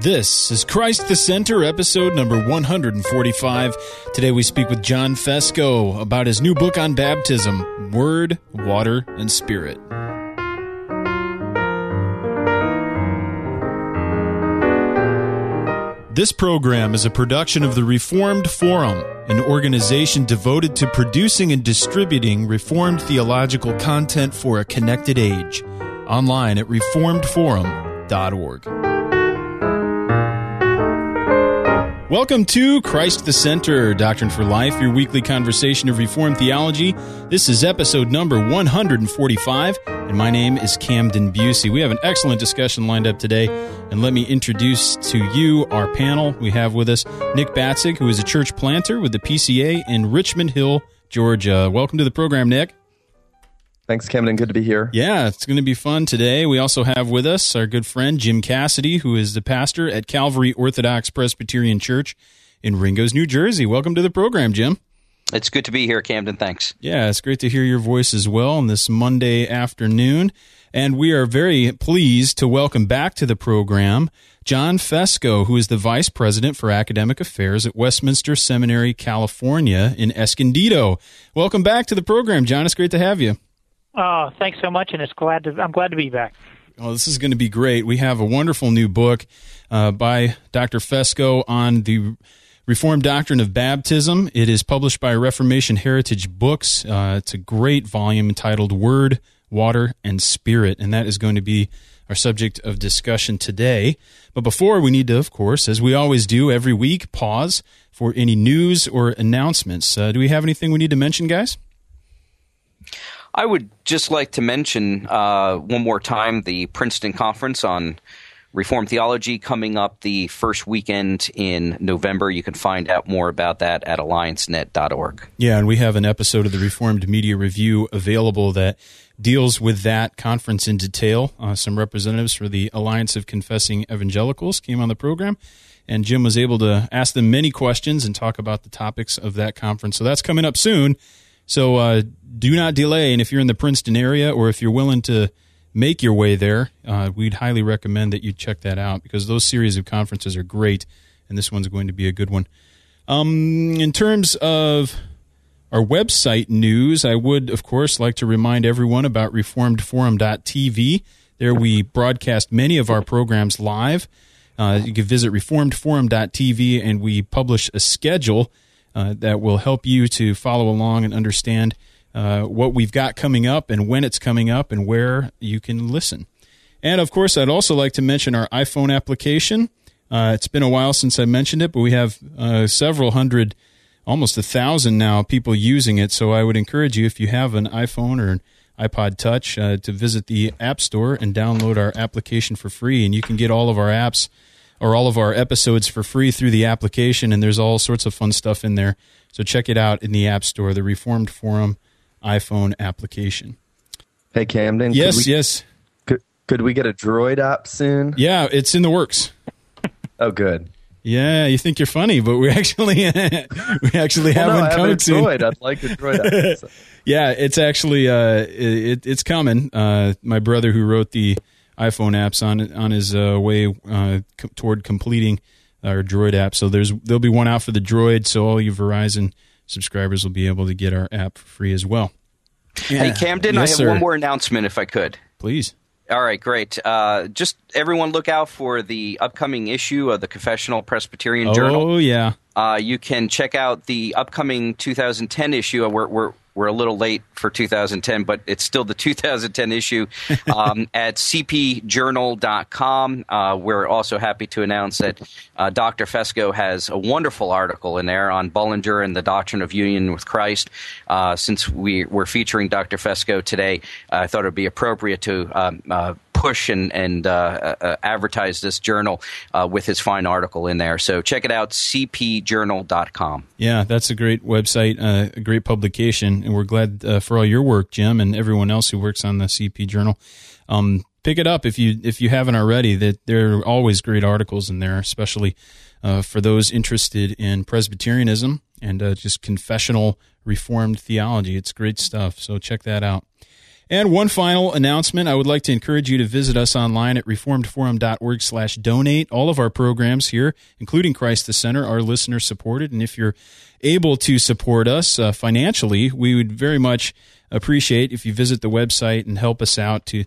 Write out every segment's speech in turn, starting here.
This is Christ the Center, episode number 145. Today we speak with John Fesko about his new book on baptism Word, Water, and Spirit. This program is a production of the Reformed Forum, an organization devoted to producing and distributing Reformed theological content for a connected age. Online at reformedforum.org. Welcome to Christ the Center, Doctrine for Life, your weekly conversation of Reformed theology. This is episode number 145, and my name is Camden Bucey. We have an excellent discussion lined up today, and let me introduce to you our panel. We have with us Nick Batzig, who is a church planter with the PCA in Richmond Hill, Georgia. Welcome to the program, Nick. Thanks, Camden. Good to be here. Yeah, it's going to be fun today. We also have with us our good friend Jim Cassidy, who is the pastor at Calvary Orthodox Presbyterian Church in Ringoes, New Jersey. Welcome to the program, Jim. It's good to be here, Camden. Thanks. Yeah, it's great to hear your voice as well on this Monday afternoon. And we are very pleased to welcome back to the program John Fesko, who is the Vice President for Academic Affairs at Westminster Seminary, California in Escondido. Welcome back to the program, John. It's great to have you. Oh, thanks so much, and it's glad to, I'm glad to be back. Oh, this is going to be great. We have a wonderful new book uh, by Dr. Fesko on the Reformed Doctrine of Baptism. It is published by Reformation Heritage Books. Uh, it's a great volume entitled Word, Water, and Spirit, and that is going to be our subject of discussion today. But before, we need to, of course, as we always do every week, pause for any news or announcements. Uh, do we have anything we need to mention, guys? I would just like to mention uh, one more time the Princeton Conference on Reformed Theology coming up the first weekend in November. You can find out more about that at alliancenet.org. Yeah, and we have an episode of the Reformed Media Review available that deals with that conference in detail. Uh, some representatives for the Alliance of Confessing Evangelicals came on the program, and Jim was able to ask them many questions and talk about the topics of that conference. So that's coming up soon. So uh, do not delay. And if you're in the Princeton area or if you're willing to make your way there, uh, we'd highly recommend that you check that out because those series of conferences are great, and this one's going to be a good one. Um, in terms of our website news, I would, of course, like to remind everyone about reformedforum.tv. There we broadcast many of our programs live. Uh, you can visit reformedforum.tv, and we publish a schedule uh, that will help you to follow along and understand uh, what we've got coming up and when it's coming up and where you can listen. And of course, I'd also like to mention our iPhone application. Uh, it's been a while since I mentioned it, but we have uh, several hundred, almost a thousand now people using it. So I would encourage you, if you have an iPhone or an iPod Touch, uh, to visit the App Store and download our application for free. And you can get all of our apps or all of our episodes for free through the application. And there's all sorts of fun stuff in there. So check it out in the App Store, the Reformed Forum iPhone application. Hey, Camden. Yes, could we, yes. Could, could we get a Droid app soon? Yeah, it's in the works. Oh, good. Yeah, you think you're funny, but we actually we actually well, have no, one coming a soon. Droid. I'd like a Droid app. So. yeah, it's actually uh, it, it's coming. Uh, my brother who wrote the iPhone apps on on his uh, way uh, c- toward completing our Droid app. So there's there'll be one out for the Droid. So all you Verizon subscribers will be able to get our app for free as well. Yeah. Hey, Camden, yes, I have sir. one more announcement if I could. Please. All right, great. Uh, just everyone look out for the upcoming issue of the Confessional Presbyterian oh, Journal. Oh, yeah. Uh, you can check out the upcoming 2010 issue. We're, we're, we're a little late for 2010, but it's still the 2010 issue um, at cpjournal.com. Uh, we're also happy to announce that uh, Dr. Fesko has a wonderful article in there on Bullinger and the doctrine of union with Christ. Uh, since we, we're featuring Dr. Fesko today, I thought it would be appropriate to um, uh, push and, and uh, uh, advertise this journal uh, with his fine article in there. So check it out, cpjournal.com. Yeah, that's a great website, uh, a great publication, and we're glad uh, for all your work, Jim, and everyone else who works on the CP Journal. Um, pick it up if you if you haven't already. That there are always great articles in there, especially uh, for those interested in Presbyterianism and just confessional Reformed theology. It's great stuff. So check that out. And one final announcement, I would like to encourage you to visit us online at reformedforum.org slash donate. All of our programs here, including Christ the Center, are listener supported. And if you're able to support us uh, financially, we would very much appreciate if you visit the website and help us out to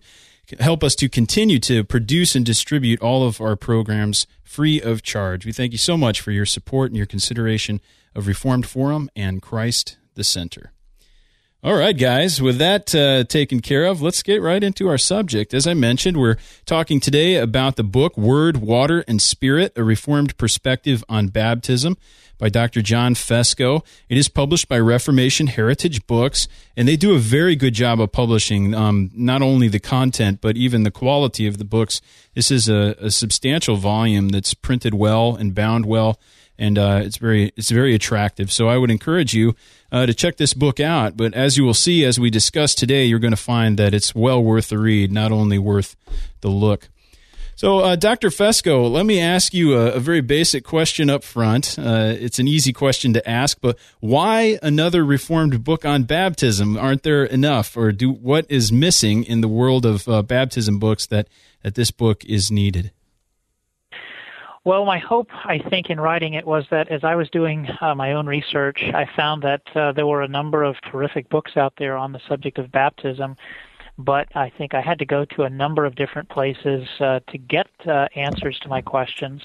help us to continue to produce and distribute all of our programs free of charge. We thank you so much for your support and your consideration of Reformed Forum and Christ the Center. All right, guys, with that uh, taken care of, let's get right into our subject. As I mentioned, we're talking today about the book Word, Water, and Spirit A Reformed Perspective on Baptism by Dr. John Fesko. It is published by Reformation Heritage Books, and they do a very good job of publishing um, not only the content, but even the quality of the books. This is a, a substantial volume that's printed well and bound well and uh, it's very it's very attractive. So I would encourage you uh, to check this book out. But as you will see, as we discuss today, you're going to find that it's well worth the read, not only worth the look. So, uh, Dr. Fesko, let me ask you a, a, very basic question up front. Uh, it's an easy question to ask, but why another Reformed book on baptism? Aren't there enough, or do what is missing in the world of uh, baptism books that that this book is needed? Well, my hope, I think, in writing it was that as I was doing uh, my own research, I found that uh, there were a number of terrific books out there on the subject of baptism, but I think I had to go to a number of different places uh, to get uh, answers to my questions.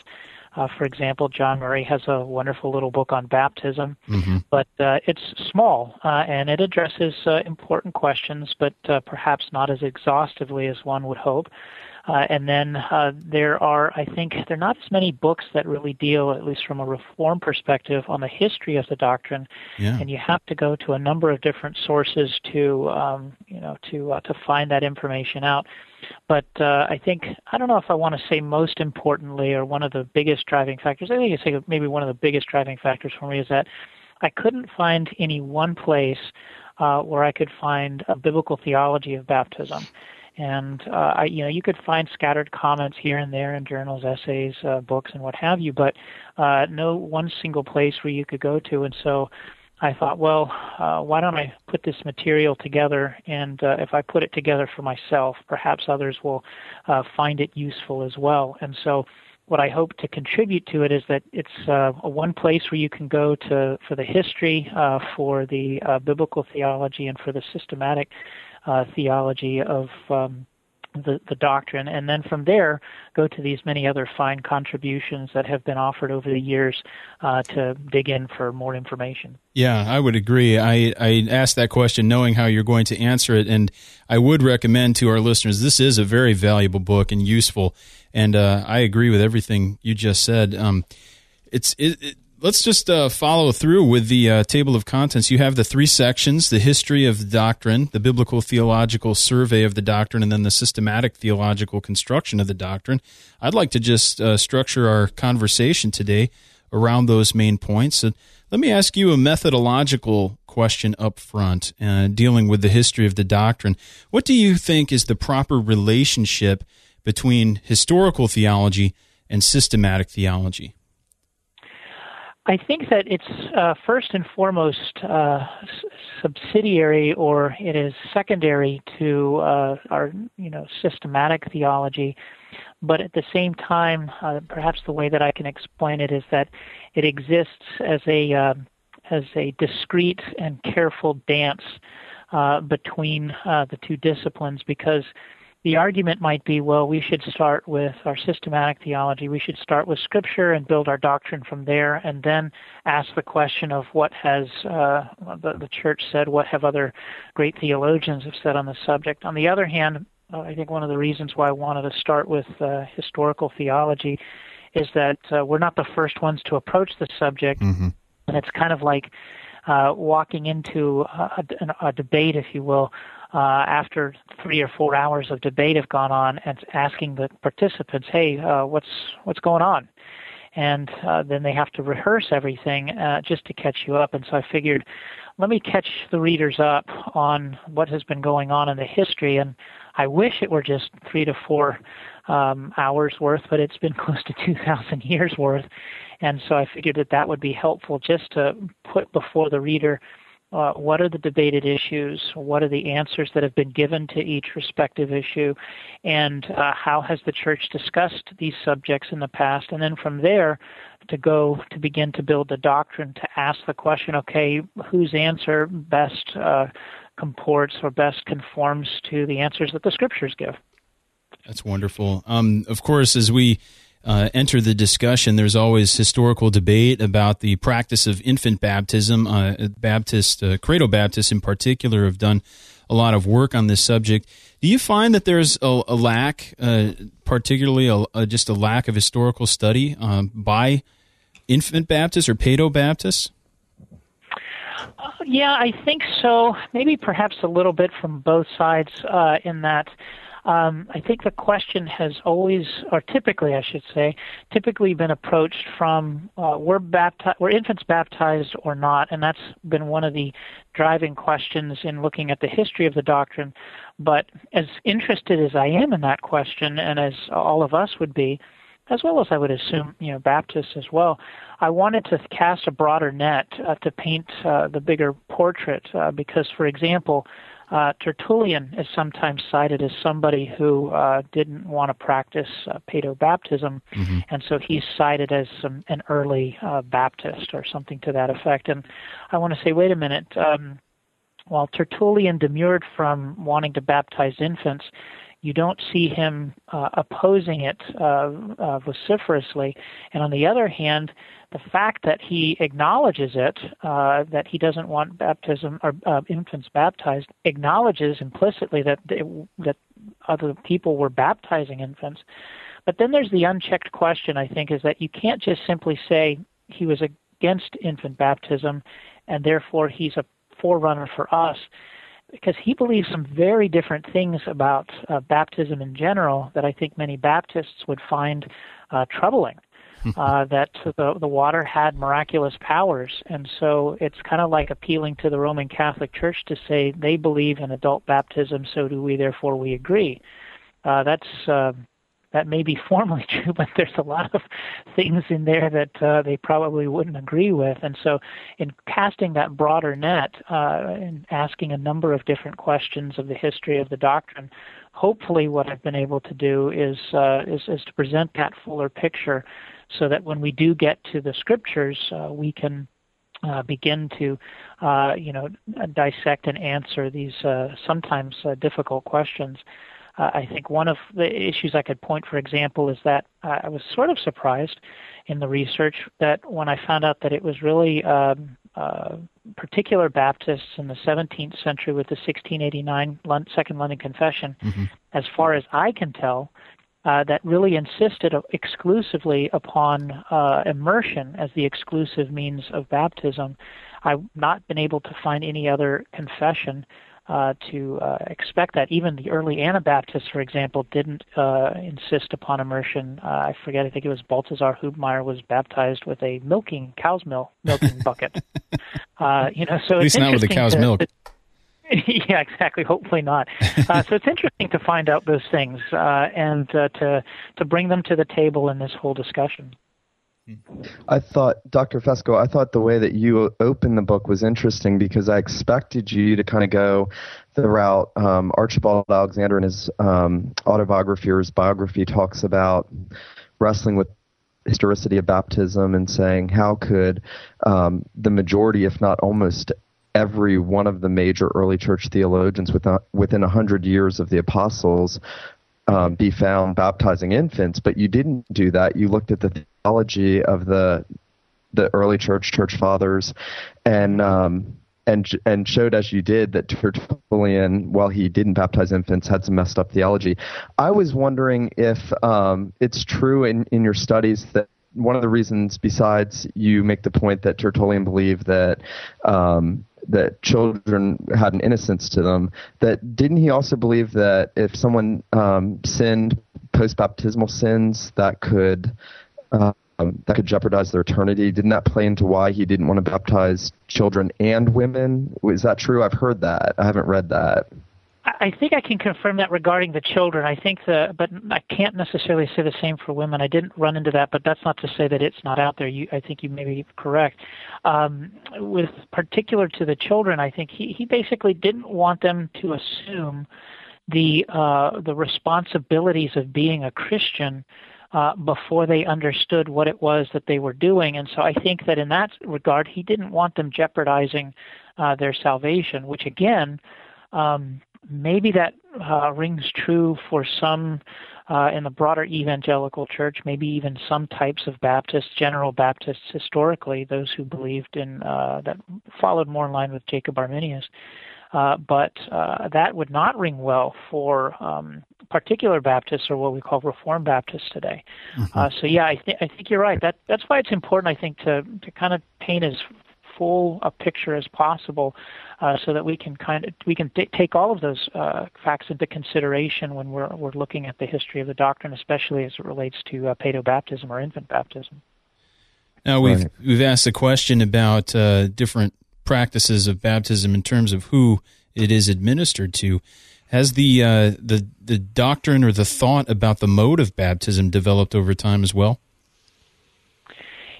Uh, for example, John Murray has a wonderful little book on baptism, mm-hmm. but uh, it's small uh, and it addresses uh, important questions, but uh, perhaps not as exhaustively as one would hope. Uh, and then uh, there are, I think, there are not as many books that really deal, at least from a reform perspective, on the history of the doctrine. Yeah. And you have to go to a number of different sources to, um, you know, to uh, to find that information out. But uh, I think I don't know if I want to say most importantly or one of the biggest driving factors. I think I say maybe one of the biggest driving factors for me is that I couldn't find any one place uh, where I could find a biblical theology of baptism and uh, I, you know you could find scattered comments here and there in journals, essays, uh, books, and what have you, but uh, no one single place where you could go to. And so I thought, well, uh, why don't I put this material together? And uh, if I put it together for myself, perhaps others will uh, find it useful as well. And so what I hope to contribute to it is that it's uh, one place where you can go to for the history, uh, for the uh, biblical theology, and for the systematic uh, theology of um, the, the doctrine, and then from there go to these many other fine contributions that have been offered over the years uh, to dig in for more information. Yeah, I would agree. I, I asked that question knowing how you're going to answer it, and I would recommend to our listeners this is a very valuable book and useful. And uh, I agree with everything you just said. Um, it's it, it let's just uh, follow through with the uh, table of contents. You have the three sections the history of the doctrine, the biblical theological survey of the doctrine, and then the systematic theological construction of the doctrine. I'd like to just uh, structure our conversation today around those main points. And let me ask you a methodological question up front, uh, dealing with the history of the doctrine. What do you think is the proper relationship between historical theology and systematic theology? I think that it's uh, first and foremost uh, subsidiary, or it is secondary to uh, our, you know, systematic theology. But at the same time, uh, perhaps the way that I can explain it is that it exists as a uh, as a discrete and careful dance uh, between the two disciplines, because the argument might be, well, we should start with our systematic theology. We should start with Scripture and build our doctrine from there, and then ask the question of what has uh, the, the church said, what have other great theologians have said on the subject. On the other hand, uh, I think one of the reasons why I wanted to start with uh, historical theology is that uh, we're not the first ones to approach the subject, mm-hmm. and it's kind of like uh, walking into a, a, a debate, if you will, uh, after three or four hours of debate have gone on and asking the participants, "Hey, uh, what's what's going on?" And uh, then they have to rehearse everything uh, just to catch you up. And so I figured, let me catch the readers up on what has been going on in the history. And I wish it were just three to four um, hours worth, but it's been close to 2,000 years worth. And so I figured that that would be helpful just to put before the reader uh, what are the debated issues? What are the answers that have been given to each respective issue? And uh, how has the church discussed these subjects in the past? And then from there, to go to begin to build the doctrine, to ask the question okay, whose answer best uh, comports or best conforms to the answers that the scriptures give? That's wonderful. Um, of course, as we uh, enter the discussion, there's always historical debate about the practice of infant baptism. Uh, Baptist, uh, Credo Baptists in particular, have done a lot of work on this subject. Do you find that there's a, a lack, uh, particularly a, a, just a lack of historical study um, by infant Baptists or pedo Baptists? Uh, yeah, I think so. Maybe perhaps a little bit from both sides uh, in that um, I think the question has always, or typically, I should say, typically been approached from uh, were baptized, were infants baptized or not, and that's been one of the driving questions in looking at the history of the doctrine. But as interested as I am in that question, and as all of us would be, as well as I would assume, you know, Baptists as well. I wanted to cast a broader net uh, to paint uh, the bigger portrait uh, because, for example, uh, Tertullian is sometimes cited as somebody who uh, didn't want to practice uh, paedobaptism, mm-hmm. and so he's cited as some, an early uh, Baptist or something to that effect. And I want to say, wait a minute. Um, while Tertullian demurred from wanting to baptize infants, you don't see him uh, opposing it uh, uh, vociferously. And on the other hand, the fact that he acknowledges it, uh, that he doesn't want baptism or uh, infants baptized, acknowledges implicitly that they, that other people were baptizing infants. But then there's the unchecked question. I think is that you can't just simply say he was against infant baptism, and therefore he's a forerunner for us because he believes some very different things about uh, baptism in general that I think many Baptists would find uh, troubling. uh, that the, the water had miraculous powers, and so it's kind of like appealing to the Roman Catholic Church to say they believe in adult baptism, so do we. Therefore, we agree. Uh, that's uh, that may be formally true, but there's a lot of things in there that uh, they probably wouldn't agree with. And so, in casting that broader net uh, and asking a number of different questions of the history of the doctrine, hopefully, what I've been able to do is uh, is, is to present that fuller picture, so that when we do get to the scriptures, uh, we can. Uh, begin to, uh, you know, dissect and answer these uh, sometimes uh, difficult questions. Uh, I think one of the issues I could point, for example, is that I was sort of surprised in the research that when I found out that it was really um, uh, particular Baptists in the 17th century with the 1689 London, Second London Confession, mm-hmm. as far as I can tell, uh, that really insisted exclusively upon uh, immersion as the exclusive means of baptism. I've not been able to find any other confession uh, to uh, expect that. Even the early Anabaptists, for example, didn't uh, insist upon immersion. Uh, I forget. I think it was Balthasar Hubmaier was baptized with a milking cow's milk milking bucket. Uh, you know, so at least not with the cow's to, milk. To, yeah, exactly. Hopefully not. Uh, so it's interesting to find out those things uh, and uh, to to bring them to the table in this whole discussion. I thought, Dr. Fesko, I thought the way that you opened the book was interesting because I expected you to kind of go the route. Um, Archibald Alexander in his um, autobiography or his biography talks about wrestling with historicity of baptism and saying how could um, the majority, if not almost every one of the major early church theologians within, within 100 years of the apostles um, be found baptizing infants, but you didn't do that. You looked at the theology of the the early church, church fathers, and um, and and showed as you did that Tertullian, while he didn't baptize infants, had some messed up theology. I was wondering if um, it's true in in your studies that one of the reasons, besides you make the point that Tertullian believed that um, that children had an innocence to them, that didn't he also believe that if someone um, sinned post baptismal sins, that could um, that could jeopardize their eternity. Didn't that play into why he didn't want to baptize children and women? Is that true? I've heard that. I haven't read that. I think I can confirm that regarding the children. I think the, but I can't necessarily say the same for women. I didn't run into that, but that's not to say that it's not out there. You, I think you may be correct. Um, with particular to the children, I think he, he basically didn't want them to assume the uh, the responsibilities of being a Christian uh, before they understood what it was that they were doing. And so I think that in that regard, he didn't want them jeopardizing uh, their salvation, which again, um, maybe that uh, rings true for some uh, in the broader evangelical church, maybe even some types of Baptists, general Baptists historically, those who believed in uh, that followed more in line with Jacob Arminius. Uh, but uh, that would not ring well for um, particular Baptists or what we call Reformed Baptists today. Mm-hmm. Uh, so yeah, I, th- I think you're right. That that's why it's important, I think, to to kind of paint as full a picture as possible, uh, so that we can kind of we can t- take all of those uh, facts into consideration when we're we're looking at the history of the doctrine, especially as it relates to uh, paedo baptism or infant baptism. Now we've right. we've asked a question about uh, different practices of baptism in terms of who it is administered to. Has the uh, the the doctrine or the thought about the mode of baptism developed over time as well?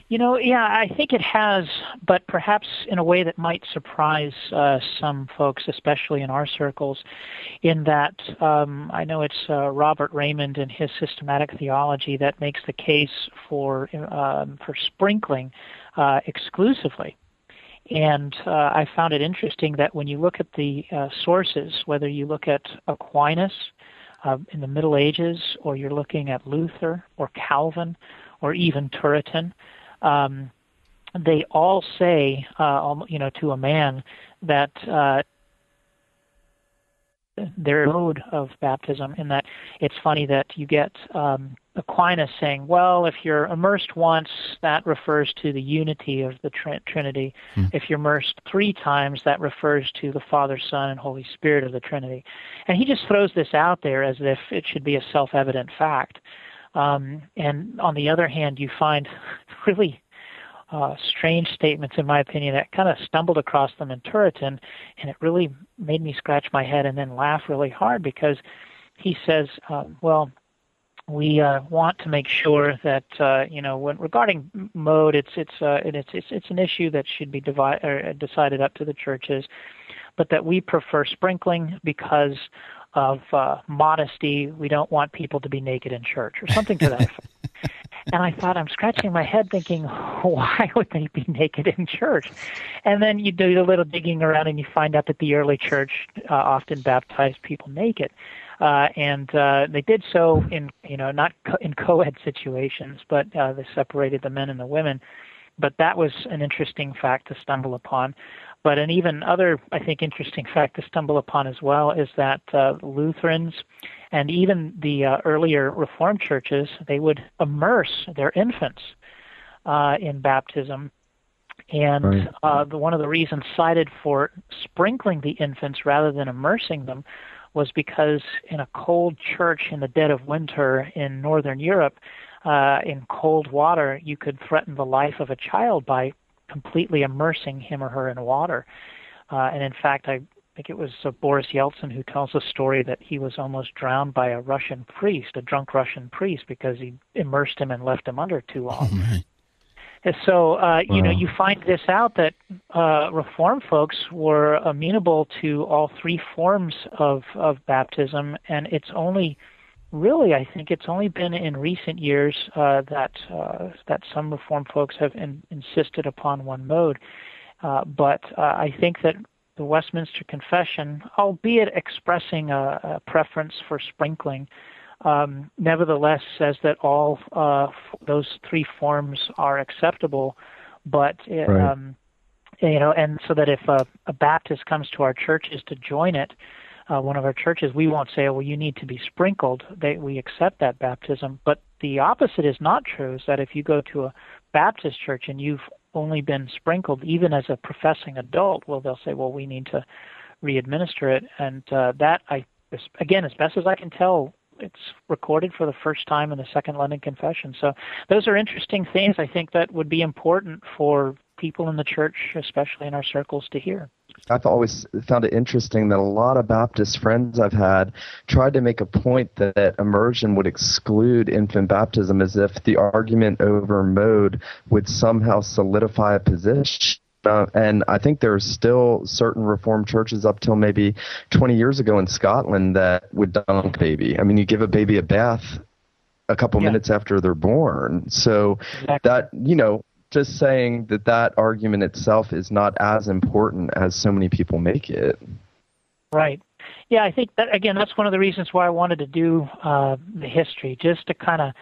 You know, yeah, I think it has, but perhaps in a way that might surprise uh, some folks, especially in our circles, in that um, I know it's uh, Robert Reymond in his systematic theology that makes the case for um, for sprinkling uh, exclusively. And uh, I found it interesting that when you look at the uh, sources, whether you look at Aquinas uh, in the Middle Ages, or you're looking at Luther or Calvin, or even Turretin, um, they all say, uh, you know, to a man that uh, their mode of baptism. In that, it's funny that you get um, Aquinas saying, "Well, if you're immersed once, that refers to the unity of the tr- Trinity. Hmm. If you're immersed three times, that refers to the Father, Son, and Holy Spirit of the Trinity." And he just throws this out there as if it should be a self-evident fact. Um, and on the other hand, you find really uh, strange statements, in my opinion, that kind of stumbled across them in Turretin, and it really made me scratch my head and then laugh really hard because he says, uh, well, we uh, want to make sure that uh, you know when regarding mode, it's it's uh, it's it's it's an issue that should be divide, or decided up to the churches, but that we prefer sprinkling because of uh, modesty. We don't want people to be naked in church or something to that effect. and I thought I'm scratching my head thinking, why would they be naked in church? And then you do a little digging around and you find out that the early church uh, often baptized people naked. Uh, and uh, they did so in, you know, not co- in co-ed situations, but uh, they separated the men and the women. But that was an interesting fact to stumble upon. But an even other, I think, interesting fact to stumble upon as well is that uh, Lutherans and even the uh, earlier Reformed churches, they would immerse their infants uh, in baptism. And right. uh, the, one of the reasons cited for sprinkling the infants rather than immersing them was because in a cold church in the dead of winter in northern Europe, uh, in cold water, you could threaten the life of a child by completely immersing him or her in water. Uh, and in fact, I think it was uh, Boris Yeltsin who tells a story that he was almost drowned by a Russian priest, a drunk Russian priest, because he immersed him and left him under too long. Oh, and so, uh, wow. you know, you find this out that uh, Reformed folks were amenable to all three forms of, of baptism, and it's only really, I think it's only been in recent years uh, that uh, that some reform folks have in, insisted upon one mode. Uh, but uh, I think that the Westminster Confession, albeit expressing a, a preference for sprinkling, um, nevertheless says that all uh, those three forms are acceptable. But it, right. um, you know, and so that if a, a Baptist comes to our churches to join it, uh, one of our churches, we won't say, "Well, you need to be sprinkled." They, we accept that baptism, but the opposite is not true. Is that if you go to a Baptist church and you've only been sprinkled, even as a professing adult, well, they'll say, "Well, we need to re-administer it," and uh, that I, again, as best as I can tell, it's recorded for the first time in the Second London Confession. So those are interesting things I think that would be important for people in the church, especially in our circles, to hear. I've always found it interesting that a lot of Baptist friends I've had tried to make a point that immersion would exclude infant baptism as if the argument over mode would somehow solidify a position. Uh, and I think there are still certain Reformed churches up till maybe 20 years ago in Scotland that would dunk baby. I mean, you give a baby a bath a couple yeah. minutes after they're born. So exactly. that, you know, just saying that that argument itself is not as important as so many people make it. Right. Yeah, I think that again, that's one of the reasons why I wanted to do uh, the history, just to kind of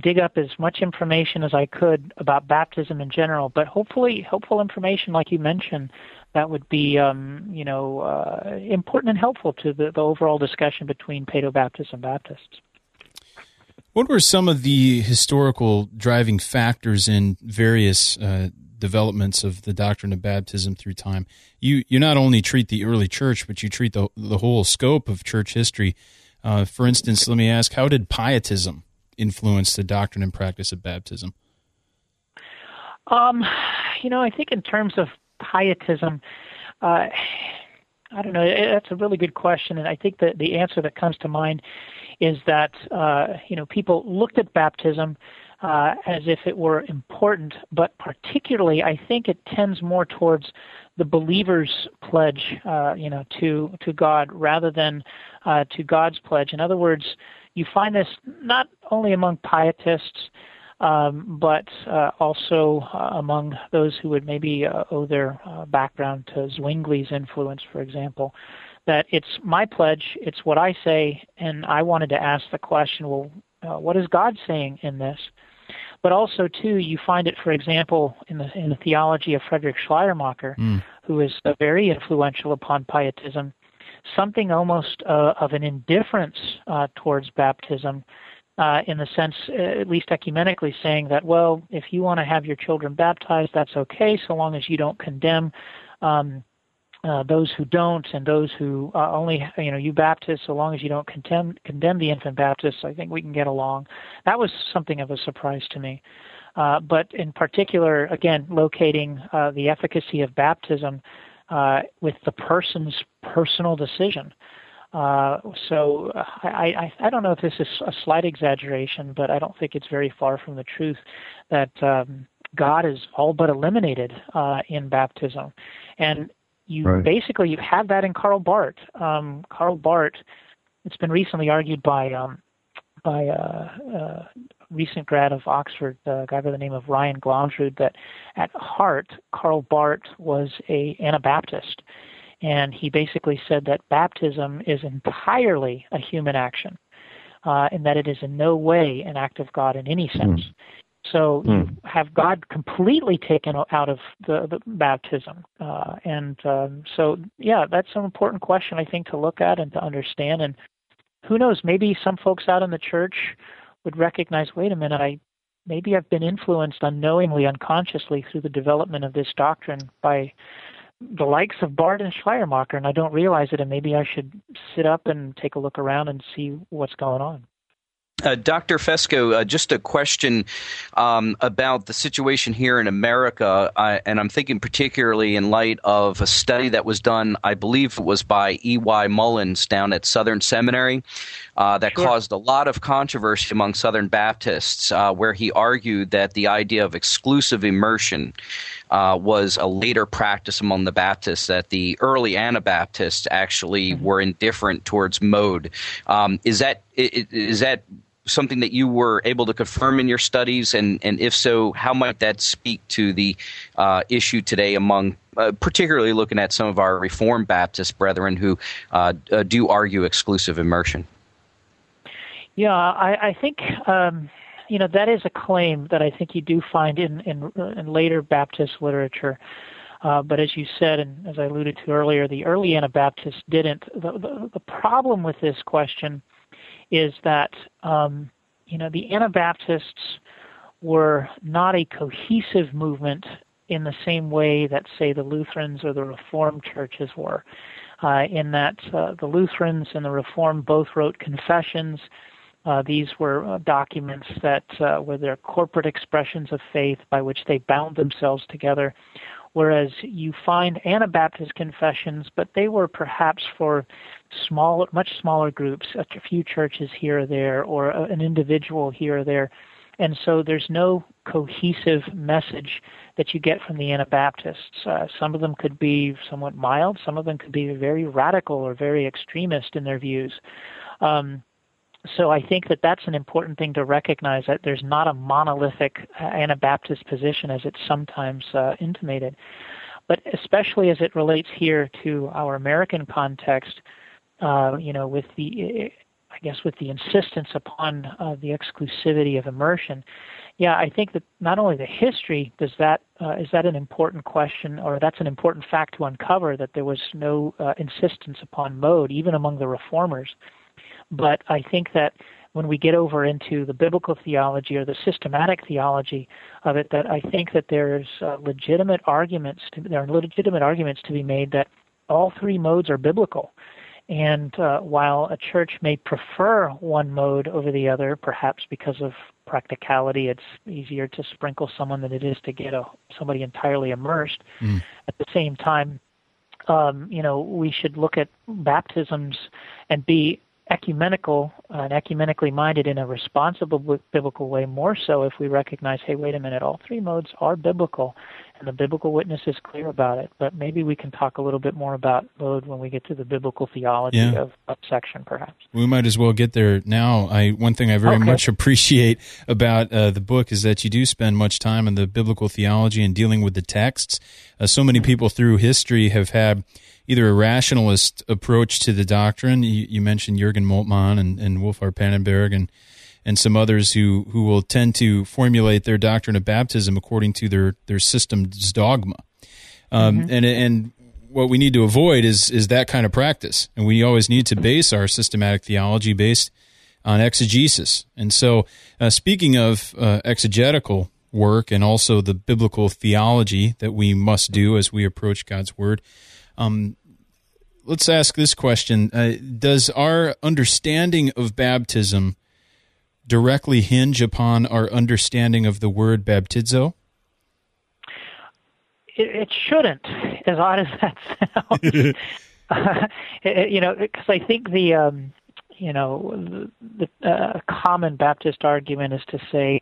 dig up as much information as I could about baptism in general, but hopefully, helpful information like you mentioned that would be, um, you know, uh, important and helpful to the, the overall discussion between Paedobaptists and Baptists. What were some of the historical driving factors in various uh, developments of the doctrine of baptism through time? You you not only treat the early church, but you treat the the whole scope of church history. Uh, for instance, let me ask: How did pietism influence the doctrine and practice of baptism? Um, you know, I think in terms of pietism, uh, I don't know. That's a really good question, and I think that the answer that comes to mind is that uh, you know people looked at baptism uh, as if it were important, but particularly I think it tends more towards the believer's pledge, uh, you know, to to God rather than uh, to God's pledge. In other words, you find this not only among pietists. Um, but uh, also uh, among those who would maybe uh, owe their uh, background to Zwingli's influence, for example that it's my pledge, it's what I say, and I wanted to ask the question, well, uh, what is God saying in this? But also, too, you find it, for example, in the in the theology of Frederick Schleiermacher, mm. who is uh, very influential upon pietism, something almost uh, of an indifference uh, towards baptism. Uh, in the sense, uh, at least ecumenically, saying that, well, if you want to have your children baptized, that's okay, so long as you don't condemn um, uh, those who don't and those who uh, only, you know, you Baptists, so long as you don't condemn, condemn the infant Baptists, I think we can get along. That was something of a surprise to me. Uh, but in particular, again, locating uh, the efficacy of baptism uh, with the person's personal decision. Uh, so I, I, I don't know if this is a slight exaggeration, but I don't think it's very far from the truth that um, God is all but eliminated uh, in baptism. And you right. basically you have that in Karl Barth. Um, Karl Barth, it's been recently argued by um, by a, a recent grad of Oxford, a guy by the name of Ryan Glomsrud, that at heart Karl Barth was a Anabaptist, and he basically said that baptism is entirely a human action. Uh, and that it is in no way an act of God in any sense. Mm. So mm. you have God completely taken out of the, the baptism, uh, and um, so yeah, that's an important question I think to look at and to understand. And who knows, maybe some folks out in the church would recognize, wait a minute, I maybe I've been influenced unknowingly, unconsciously through the development of this doctrine by the likes of Barth and Schleiermacher, and I don't realize it, and maybe I should sit up and take a look around and see what's going on. Uh, Dr. Fesco, uh, just a question um, about the situation here in America, uh, and I'm thinking particularly in light of a study that was done, I believe it was by E.Y. Mullins down at Southern Seminary, uh, that sure. caused a lot of controversy among Southern Baptists, uh, where he argued that the idea of exclusive immersion uh, was a later practice among the Baptists, that the early Anabaptists actually mm-hmm. were indifferent towards mode. Um, is that is that something that you were able to confirm in your studies? And, and if so, how might that speak to the uh, issue today among, uh, particularly looking at some of our Reformed Baptist brethren who uh, uh do argue exclusive immersion? Yeah, I, I think. Um, you know that is a claim that I think you do find in in, in later Baptist literature. Uh, but as you said, and as I alluded to earlier, the early Anabaptists didn't. The, the, the problem with this question is that um, you know the Anabaptists were not a cohesive movement in the same way that say the Lutherans or the Reformed churches were. Uh, in that uh, the Lutherans and the Reformed both wrote confessions. Uh, these were uh, documents that uh, were their corporate expressions of faith by which they bound themselves together. Whereas you find Anabaptist confessions, but they were perhaps for small, much smaller groups, a few churches here or there, or an individual here or there. And so there's no cohesive message that you get from the Anabaptists. Uh, some of them could be somewhat mild, some of them could be very radical or very extremist in their views. Um, so I think that that's an important thing to recognize that there's not a monolithic uh, Anabaptist position as it's sometimes uh, intimated. But especially as it relates here to our American context, uh, you know, with the, I guess, with the insistence upon uh, the exclusivity of immersion, yeah, I think that not only the history does that uh, is that an important question, or that's an important fact to uncover that there was no uh, insistence upon mode even among the reformers but I think that when we get over into the biblical theology or the systematic theology of it, that I think that there's uh, legitimate arguments. To, there are legitimate arguments to be made that all three modes are biblical. And uh, while a church may prefer one mode over the other, perhaps because of practicality, it's easier to sprinkle someone than it is to get a, somebody entirely immersed. Mm. At the same time, um, you know, we should look at baptisms and be ecumenical uh, and ecumenically minded in a responsible biblical way, more so if we recognize, hey, wait a minute, all three modes are biblical, and the biblical witness is clear about it. But maybe we can talk a little bit more about mode when we get to the biblical theology yeah. of, of section, perhaps. We might as well get there now. I one thing I very okay. much appreciate about uh, the book is that you do spend much time in the biblical theology and dealing with the texts. Uh, so many mm-hmm. people through history have had either a rationalist approach to the doctrine. You, you mentioned Jürgen Moltmann and, and Wolfhart Pannenberg and and some others who, who will tend to formulate their doctrine of baptism according to their, their system's dogma. Um, mm-hmm. and, and what we need to avoid is, is that kind of practice. And we always need to base our systematic theology based on exegesis. And so, uh, speaking of uh, exegetical work and also the biblical theology that we must do as we approach God's Word, um, let's ask this question uh, Does our understanding of baptism directly hinge upon our understanding of the word baptizo? It, it shouldn't, as odd as that sounds. uh, you know, because I think the um, you know the, the uh, common Baptist argument is to say,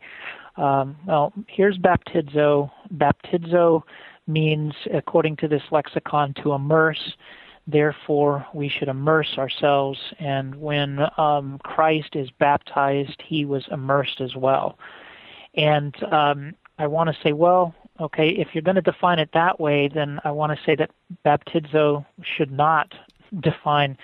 um, well, here's baptizo. Baptizo means, according to this lexicon, to immerse. Therefore, we should immerse ourselves. And when um, Christ is baptized, he was immersed as well. And um, I want to say, well, okay, if you're going to define it that way, then I want to say that baptizo should not define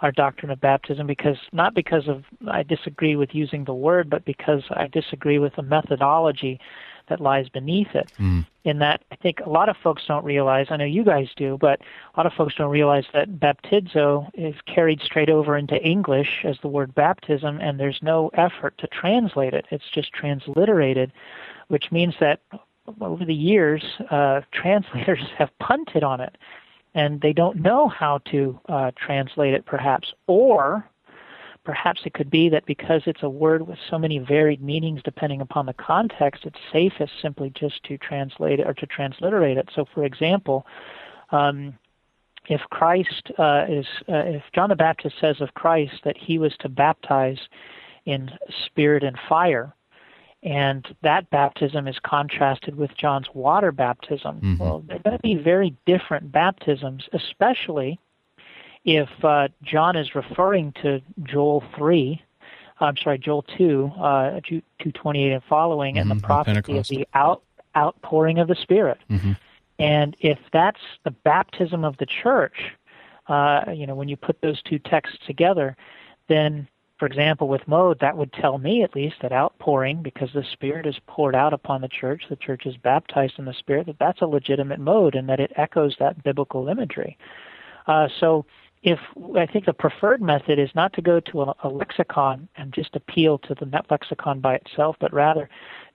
our doctrine of baptism because not because of I disagree with using the word, but because I disagree with the methodology that lies beneath it. Mm. In that, I think a lot of folks don't realize, I know you guys do, but a lot of folks don't realize that baptizo is carried straight over into English as the word baptism, and there's no effort to translate it. It's just transliterated, which means that over the years, uh, translators have punted on it and they don't know how to uh, translate it, perhaps, or perhaps it could be that because it's a word with so many varied meanings depending upon the context, it's safest simply just to translate it or to transliterate it. So, for example, um, if Christ uh, is, uh, if John the Baptist says of Christ that he was to baptize in spirit and fire, and that baptism is contrasted with John's water baptism. Mm-hmm. Well, they're going to be very different baptisms, especially if uh, John is referring to Joel 3, I'm sorry, Joel 2, uh, 228 and following, mm-hmm, and the prophecy of the out, outpouring of the Spirit. Mm-hmm. And if that's the baptism of the church, uh, you know, when you put those two texts together, then, for example, with mode, that would tell me at least that outpouring, because the Spirit is poured out upon the church, the church is baptized in the Spirit, that that's a legitimate mode and that it echoes that biblical imagery. Uh, so if I think the preferred method is not to go to a, a lexicon and just appeal to the net lexicon by itself, but rather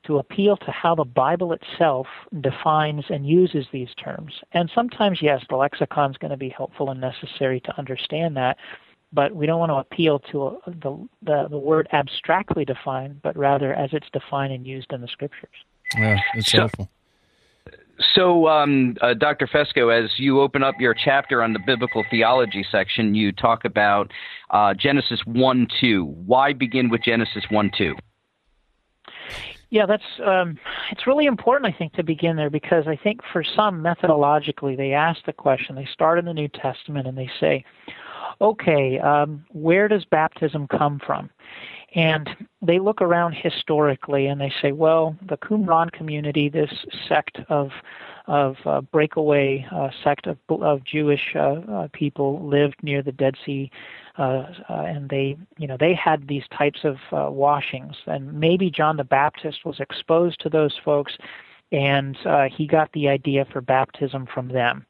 to appeal to how the Bible itself defines and uses these terms. And sometimes, yes, the lexicon is going to be helpful and necessary to understand that, but we don't want to appeal to a, the, the, the word abstractly defined, but rather as it's defined and used in the scriptures. Yeah, it's so, helpful So, um, uh, Dr. Fesko, as you open up your chapter on the biblical theology section, you talk about uh, Genesis 1 2. Why begin with Genesis 1 2? Yeah, that's um, it's really important, I think, to begin there because I think for some methodologically they ask the question. They start in the New Testament and they say, "Okay, um, where does baptism come from?" And they look around historically and they say, well, the Qumran community, this sect of of uh, breakaway uh, sect of, of Jewish uh, uh, people, lived near the Dead Sea, uh, uh, and they, you know, they had these types of washings. And maybe John the Baptist was exposed to those folks, and he got the idea for baptism from them.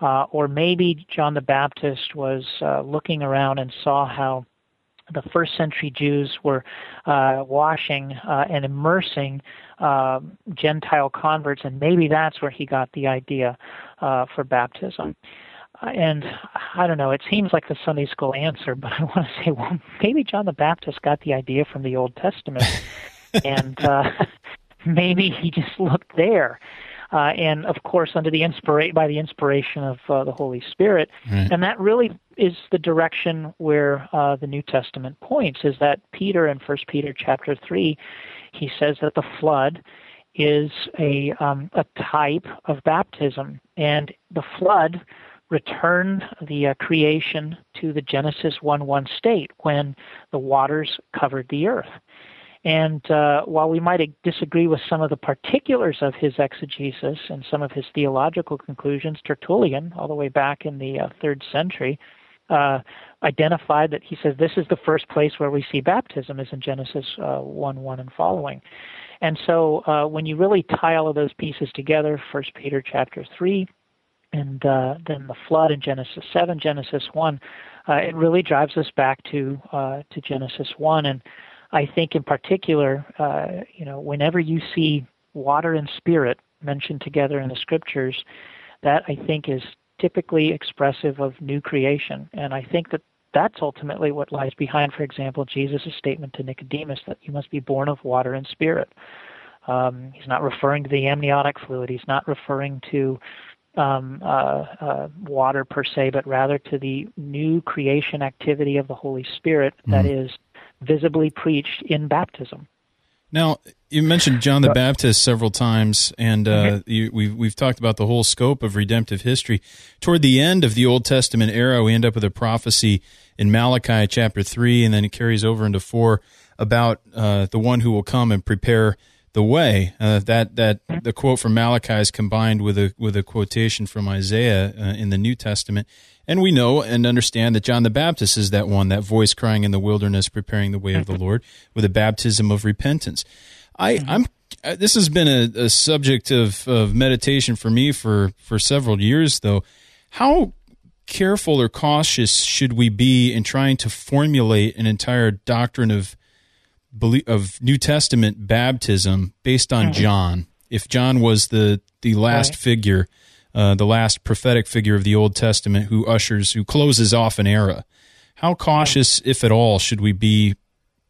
or maybe John the Baptist was looking around and saw how the first century Jews were uh, washing uh, and immersing uh, Gentile converts, and maybe that's where he got the idea uh, for baptism. And I don't know, it seems like the Sunday school answer, but I want to say, well, maybe John the Baptist got the idea from the Old Testament, and uh, maybe he just looked there uh, and of course under the inspira- by the inspiration of uh, the Holy Spirit. Right. And that really is the direction where uh, the New Testament points. Is that Peter in First Peter chapter three, he says that the flood is a um, a type of baptism, and the flood returned the uh, creation to the Genesis 1 1 state when the waters covered the earth. And uh, while we might disagree with some of the particulars of his exegesis and some of his theological conclusions, Tertullian, all the way back in the uh, third century, uh, identified that he says this is the first place where we see baptism is in Genesis uh, 1 1 and following. And so uh, when you really tie all of those pieces together, First Peter chapter 3, and uh, then the flood in Genesis 7, Genesis 1, it really drives us back to to Genesis 1. And I think in particular, uh, you know, whenever you see water and spirit mentioned together in the scriptures, that I think is typically expressive of new creation. And I think that that's ultimately what lies behind, for example, Jesus' statement to Nicodemus that you must be born of water and spirit. Um, he's not referring to the amniotic fluid. He's not referring to um, uh, uh, water per se, but rather to the new creation activity of the Holy Spirit mm-hmm. that is visibly preached in baptism. Now, you mentioned John the Baptist several times, and uh, mm-hmm. you, we've we've talked about the whole scope of redemptive history. Toward the end of the Old Testament era, we end up with a prophecy in Malachi chapter three, and then it carries over into four about uh, the one who will come and prepare the way. Uh, that that the quote from Malachi is combined with a with a quotation from Isaiah uh, in the New Testament. And we know and understand that John the Baptist is that one, that voice crying in the wilderness, preparing the way of the. Lord with a baptism of repentance. I, mm-hmm. I'm, uh, this has been a, a subject of, of meditation for me for, for several years, though. How careful or cautious should we be in trying to formulate an entire doctrine of of New Testament baptism based on mm-hmm. John? If John was the the last right. figure uh, the last prophetic figure of the Old Testament who ushers, who closes off an era. How cautious, if at all, should we be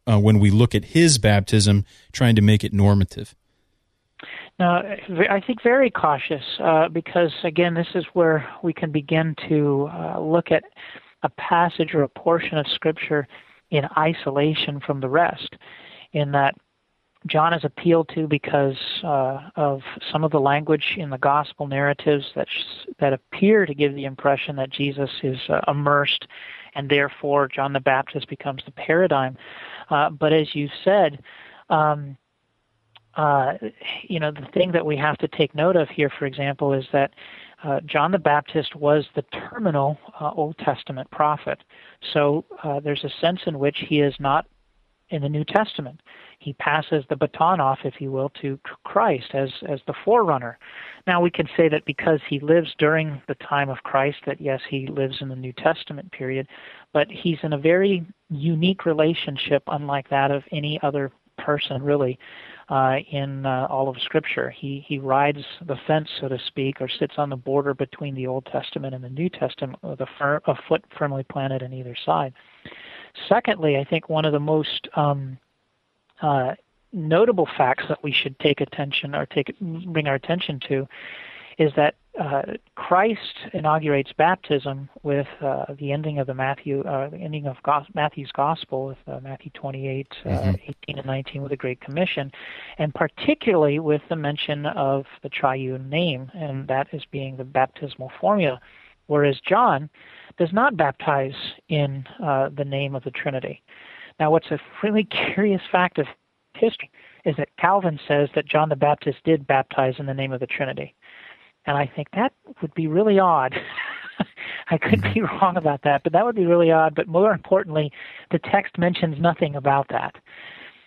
uh, when we look at his baptism, trying to make it normative? Now, I think very cautious uh, because, again, this is where we can begin to uh, look at a passage or a portion of Scripture in isolation from the rest. In that John is appealed to because uh, of some of the language in the gospel narratives that sh- that appear to give the impression that Jesus is uh, immersed, and therefore John the Baptist becomes the paradigm. Uh, but as you said, um, uh, you know the thing that we have to take note of here, for example, is that uh, John the Baptist was the terminal uh, Old Testament prophet. So uh, there's a sense in which he is not in the New Testament he passes the baton off, if you will, to Christ as as the forerunner. Now we can say that because he lives during the time of Christ, that yes, he lives in the New Testament period, but he's in a very unique relationship, unlike that of any other person, really. Uh, in uh, all of Scripture, he he rides the fence, so to speak, or sits on the border between the Old Testament and the New Testament, with a, fir- a foot firmly planted on either side. Secondly, I think one of the most um, uh, notable facts that we should take attention or take bring our attention to is that uh, Christ inaugurates baptism with uh, the ending of the Matthew, uh, the ending of Go- Matthew's Gospel with uh, Matthew 28, uh, mm-hmm. 18 and 19 with the Great Commission, and particularly with the mention of the triune name, and that is being the baptismal formula, whereas John does not baptize in uh, the name of the Trinity. Now, what's a really curious fact of history is that Calvin says that John the Baptist did baptize in the name of the Trinity. And I think that would be really odd. I could be mm-hmm. wrong about that, but that would be really odd. But more importantly, the text mentions nothing about that.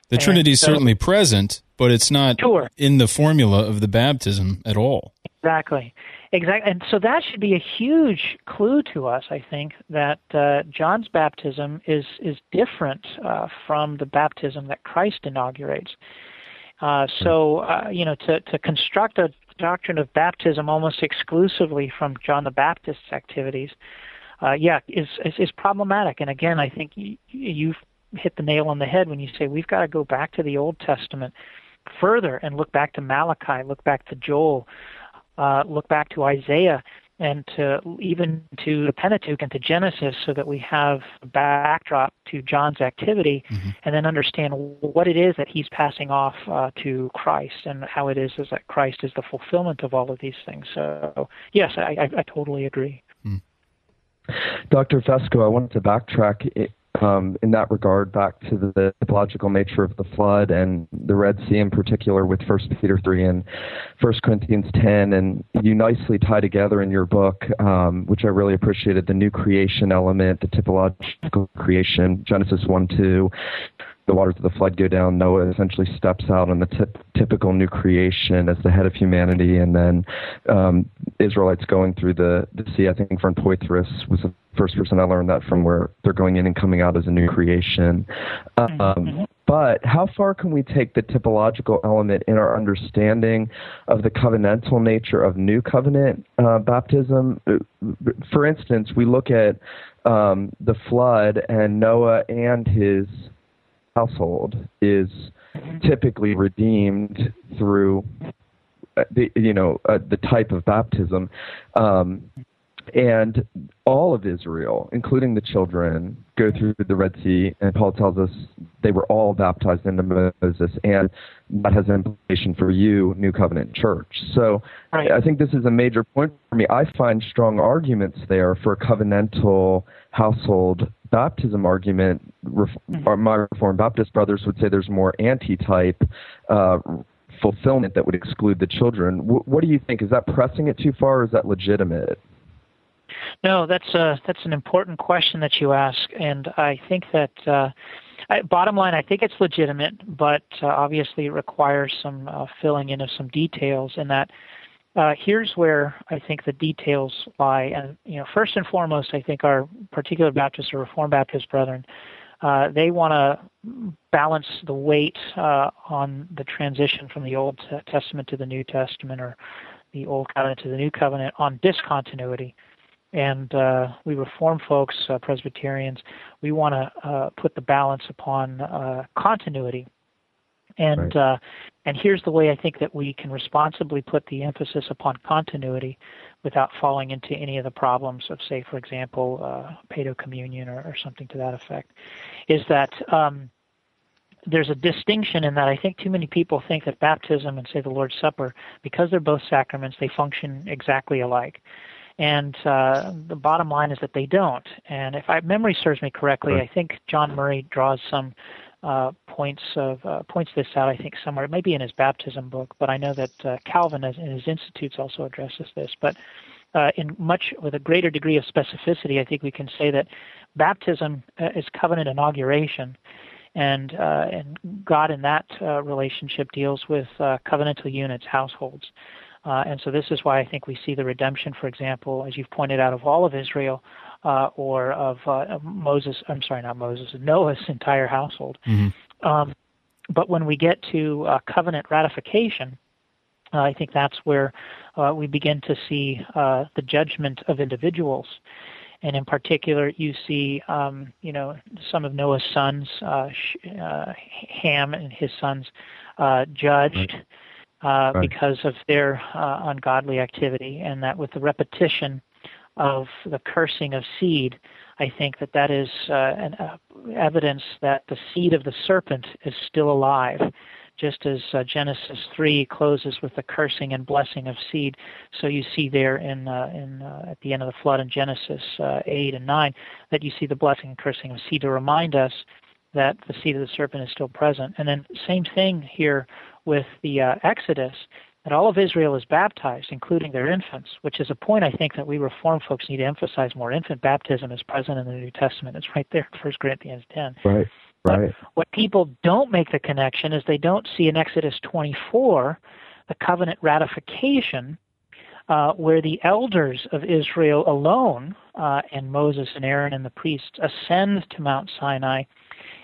The Trinity is so, certainly present, but it's not sure. in the formula of the baptism at all. Exactly. Exactly. And so that should be a huge clue to us, I think, that uh, John's baptism is, is different uh, from the baptism that Christ inaugurates. Uh, so, uh, you know, to, to construct a doctrine of baptism almost exclusively from John the Baptist's activities, uh, yeah, is, is, is problematic. And again, I think you, you've hit the nail on the head when you say we've got to go back to the Old Testament further and look back to Malachi, look back to Joel, uh, look back to Isaiah, and to even to the Pentateuch and to Genesis so that we have a backdrop to John's activity mm-hmm. and then understand what it is that he's passing off uh, to Christ and how it is, is that Christ is the fulfillment of all of these things. So, yes, I, I, I totally agree. Mm. Dr. Fesko, I wanted to backtrack um, in that regard back to the typological nature of the flood and the Red Sea in particular with First Peter 3 and First Corinthians 10. And you nicely tie together in your book, um, which I really appreciated, the new creation element, the typological creation, Genesis 1 2, the waters of the flood go down, Noah essentially steps out on the typical new creation as the head of humanity, and then um, Israelites going through the, the sea. I think from Poythress was the first person I learned that from, where they're going in and coming out as a new creation. Um, mm-hmm. But how far can we take the typological element in our understanding of the covenantal nature of new covenant uh, baptism? For instance, we look at um, the flood and Noah and his household is typically redeemed through uh, the you know uh, the type of baptism um, and all of Israel, including the children, go through the Red Sea, and Paul tells us they were all baptized into Moses, and that has an implication for you, New Covenant Church. So right. I think this is a major point for me. I find strong arguments there for a covenantal household baptism argument. Mm-hmm. My Reformed Baptist brothers would say there's more anti-type. Uh, fulfillment that would exclude the children. W- what do you think? Is that pressing it too far, or is that legitimate? No, that's a uh, that's an important question that you ask, and I think that uh, I, bottom line, I think it's legitimate, but uh, obviously it requires some uh, filling in of some details. In that, uh, here's where I think the details lie. And you know, first and foremost, I think our particular Baptist or Reformed Baptist brethren. Uh, they want to balance the weight on the transition from the Old Testament to the New Testament or the Old Covenant to the New Covenant on discontinuity and uh, we reform folks, uh, Presbyterians, we want to uh, put the balance upon uh, continuity. And right. Uh, and here's the way I think that we can responsibly put the emphasis upon continuity without falling into any of the problems of, say, for example, uh, paedo communion or, or, something to that effect. Is that um, there's a distinction in that I think too many people think that baptism and say the Lord's Supper, because they're both sacraments, they function exactly alike. And uh, the bottom line is that they don't. And if I, memory serves me correctly, right. I think John Murray draws some uh, points of uh, points this out. I think somewhere, it may be in his baptism book, but I know that uh, Calvin, in his institutes, also addresses this. But uh, in much with a greater degree of specificity, I think we can say that baptism uh, is covenant inauguration, and uh, and God in that uh, relationship deals with uh, covenantal units, households. Uh, and so this is why I think we see the redemption, for example, as you've pointed out, of all of Israel uh, or of uh, Moses, I'm sorry, not Moses, Noah's entire household. Mm-hmm. Um, but when we get to uh, covenant ratification, uh, I think that's where uh, we begin to see the judgment of individuals. And in particular, you see, um, you know, some of Noah's sons, Ham and his sons, judged. Uh, right. because of their uh, ungodly activity, and that with the repetition of the cursing of seed, I think that that is uh, an, uh, evidence that the seed of the serpent is still alive. Just as uh, Genesis 3 closes with the cursing and blessing of seed, so you see there in, uh, in at the end of the flood in Genesis 8 and 9 that you see the blessing and cursing of seed to remind us that the seed of the serpent is still present. And then same thing here with the uh, Exodus, that all of Israel is baptized, including their infants, which is a point I think that we Reformed folks need to emphasize more. Infant baptism is present in the New Testament. It's right there in 1 Corinthians 10. Right. Right. But what people don't make the connection is they don't see in Exodus 24 the covenant ratification uh, where the elders of Israel alone, uh, and Moses and Aaron and the priests, ascend to Mount Sinai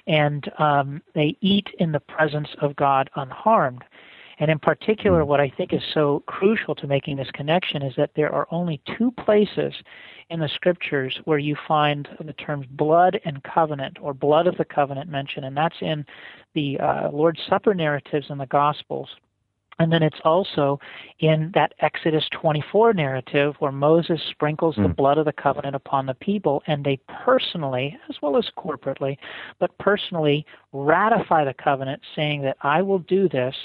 and um, they eat in the presence of God unharmed. And in particular, hmm. what I think is so crucial to making this connection is that there are only two places in the scriptures where you find the terms blood and covenant or blood of the covenant mentioned, and that's in the uh, Lord's Supper narratives in the Gospels. And then it's also in that Exodus 24 narrative where Moses sprinkles mm. the hmm. blood of the covenant upon the people, and they personally, as well as corporately, but personally ratify the covenant, saying that I will do this,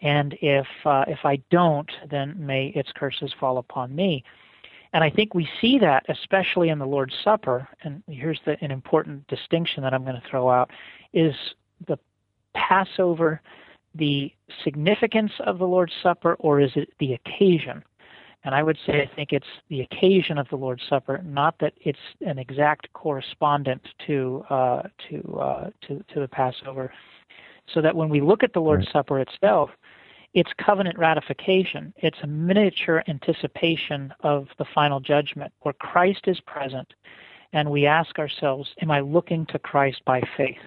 and if uh, if I don't, then may its curses fall upon me. And I think we see that especially in the Lord's Supper. And here's the, an important distinction that I'm going to throw out: is the Passover the significance of the Lord's Supper or is it the occasion? And I would say I think it's the occasion of the Lord's Supper, not that it's an exact correspondent to uh, to, uh, to to the Passover. So that when we look at the Lord's right. Supper itself, it's covenant ratification. It's a miniature anticipation of the final judgment, where Christ is present, and we ask ourselves, "Am I looking to Christ by faith?"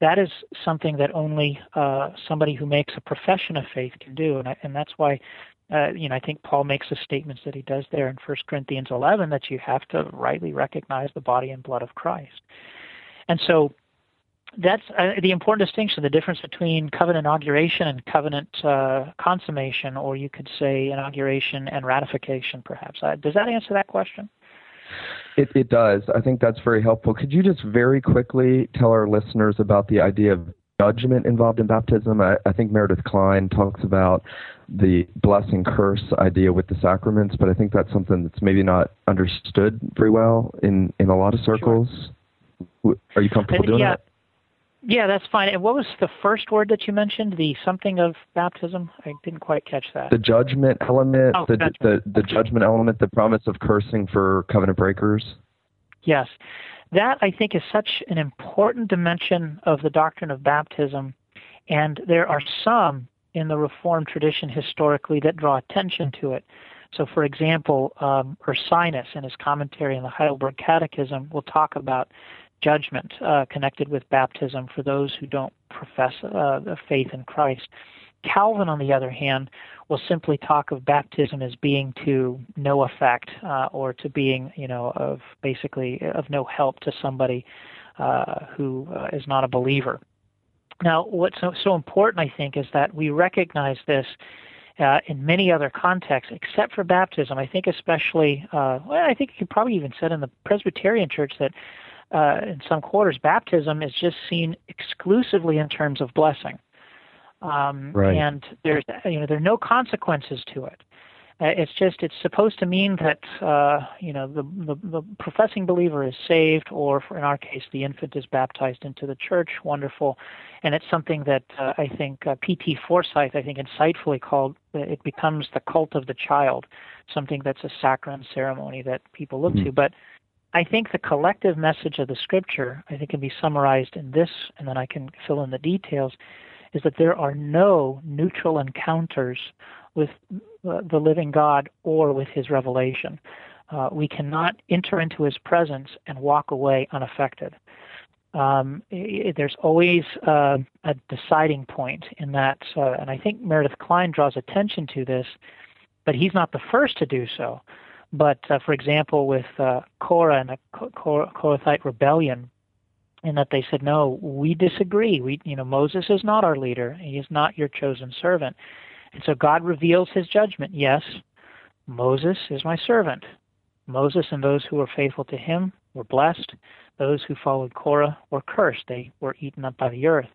That is something that only uh, somebody who makes a profession of faith can do, and, I, and that's why. Uh, you know, I think Paul makes the statements that he does there in 1 Corinthians 11 that you have to rightly recognize the body and blood of Christ. And so that's uh, the important distinction the difference between covenant inauguration and covenant uh, consummation, or you could say inauguration and ratification, perhaps. Uh, does that answer that question? It, it does. I think that's very helpful. Could you just very quickly tell our listeners about the idea of judgment involved in baptism? I, I think Meredith Kline talks about the blessing curse idea with the sacraments, but I think that's something that's maybe not understood very well in, in a lot of circles. Sure. Are you comfortable doing yeah. that? Yeah, that's fine. And what was the first word that you mentioned? The something of baptism? I didn't quite catch that. The judgment element, oh, the, the the judgment element, the promise of cursing for covenant breakers. Yes. That I think is such an important dimension of the doctrine of baptism and there are some in the Reformed tradition historically that draw attention to it. So, for example, um, Ursinus, in his commentary on the Heidelberg Catechism, will talk about judgment uh, connected with baptism for those who don't profess uh, faith in Christ. Calvin, on the other hand, will simply talk of baptism as being to no effect uh, or to being, you know, of basically of no help to somebody uh, who uh, is not a believer. Now, what's so, so important, I think, is that we recognize this uh, in many other contexts, except for baptism. I think, especially, uh, well, I think you could probably even said in the Presbyterian Church that uh, in some quarters, baptism is just seen exclusively in terms of blessing. Um, right. And there's, you know, there are no consequences to it. Uh, it's just it's supposed to mean that uh, you know the, the, the professing believer is saved, or for, in our case, the infant is baptized into the church. Wonderful, and it's something that uh, I think uh, P.T. Forsyth I think insightfully called uh, it becomes the cult of the child, something that's a saccharine ceremony that people look mm-hmm. to. But I think the collective message of the scripture, I think, can be summarized in this, and then I can fill in the details, is that there are no neutral encounters with the living God or with his revelation. Uh, we cannot enter into his presence and walk away unaffected. Um, it, there's always uh, a deciding point in that, uh, and I think Meredith Kline draws attention to this, but he's not the first to do so. But uh, for example, with uh, Korah and the Korathite rebellion, in that they said, "No, we disagree. We, you know, Moses is not our leader. He is not your chosen servant." And so God reveals his judgment. Yes, Moses is my servant. Moses and those who were faithful to him were blessed. Those who followed Korah were cursed. They were eaten up by the earth.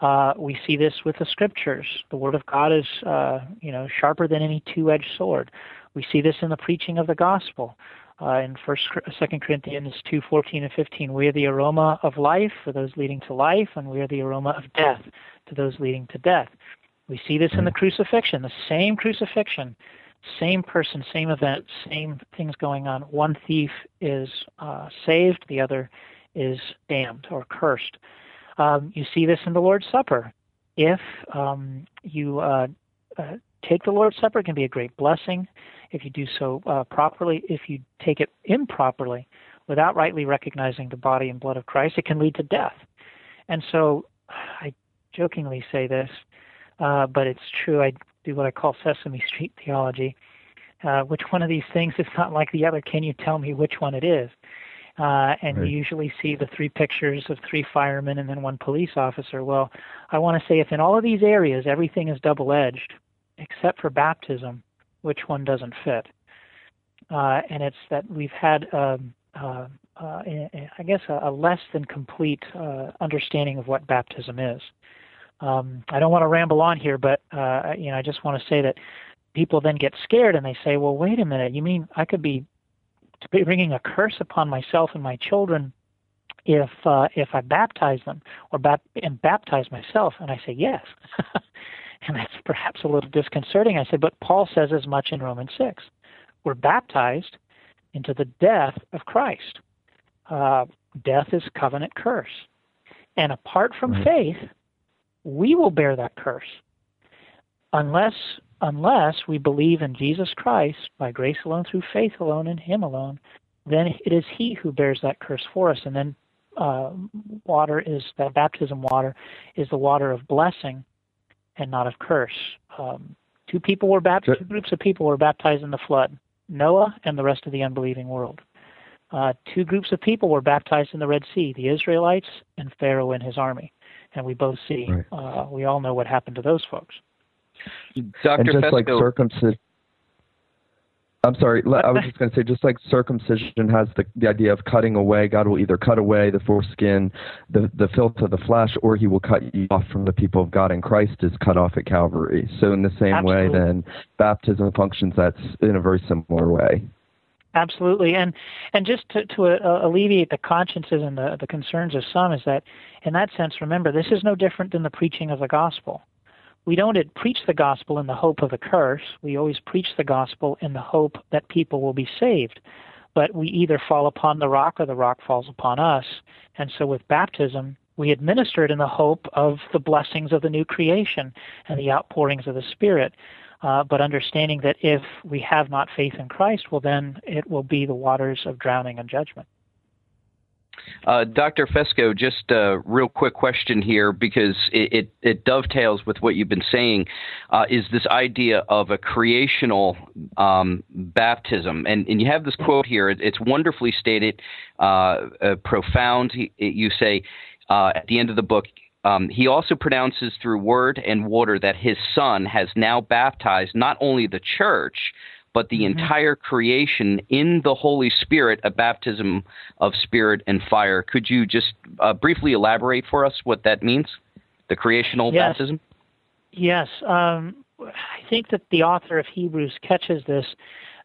Uh, we see this with the scriptures. The word of God is, uh, you know, sharper than any two-edged sword. We see this in the preaching of the gospel. Uh, in First, Second Corinthians two fourteen and fifteen, we are the aroma of life for those leading to life, and we are the aroma of death to those leading to death. We see this in the crucifixion, the same crucifixion, same person, same event, same things going on. One thief is uh, saved, the other is damned or cursed. Um, you see this in the Lord's Supper. If um, you uh, uh, take the Lord's Supper, it can be a great blessing if you do so uh, properly. If you take it improperly, without rightly recognizing the body and blood of Christ, it can lead to death. And so, I jokingly say this, uh, but it's true. I do what I call Sesame Street theology. Uh, which one of these things is not like the other? Can you tell me which one it is? Uh, and right. you usually see the three pictures of three firemen and then one police officer. Well, I want to say if in all of these areas everything is double edged, except for baptism, which one doesn't fit? Uh, and it's that we've had, um, uh, uh, I guess, a, a, less than complete uh, understanding of what baptism is. Um, I don't want to ramble on here, but you know, I just want to say that people then get scared and they say, "Well, wait a minute. You mean I could be bringing a curse upon myself and my children if if I baptize them or and baptize myself?" And I say, "Yes." and that's perhaps a little disconcerting. I said, "But Paul says as much in Romans six. We're baptized into the death of Christ. Uh, death is covenant curse, and apart from faith." we will bear that curse unless unless we believe in Jesus Christ by grace alone through faith alone in him alone then it is he who bears that curse for us and then uh, water is that baptism water is the water of blessing and not of curse um, two people were baptized two groups of people were baptized in the flood Noah and the rest of the unbelieving world uh, two groups of people were baptized in the Red Sea the Israelites and Pharaoh and his army and we both see, right. uh, we all know what happened to those folks. Dr. And just Fesko, like circumcision. I'm sorry. I was just going to say, just like circumcision has the, the idea of cutting away, God will either cut away the foreskin, the, the filth of the flesh, or he will cut you off from the people of God, and Christ is cut off at Calvary. So, in the same Absolutely. way, then baptism functions that's in a very similar way. Absolutely, and and just to, to uh, alleviate the consciences and the, the concerns of some is that, in that sense, remember this is no different than the preaching of the gospel. We don't preach the gospel in the hope of a curse. We always preach the gospel in the hope that people will be saved. But we either fall upon the rock or the rock falls upon us. And so with baptism, we administer it in the hope of the blessings of the new creation and the outpourings of the Spirit. Uh, but understanding that if we have not faith in Christ, well, then it will be the waters of drowning and judgment. Uh, Dr. Fesko, just a real quick question here because it, it, it dovetails with what you've been saying. Uh, is this idea of a creational um, baptism? And, and you have this quote here. It's wonderfully stated, uh, uh profound. You say uh, at the end of the book, um, he also pronounces through word and water that his son has now baptized not only the church, but the mm-hmm. entire creation in the Holy Spirit, a baptism of spirit and fire. Could you just uh, briefly elaborate for us what that means? The creational yes. baptism? Yes. Um, I think that the author of Hebrews catches this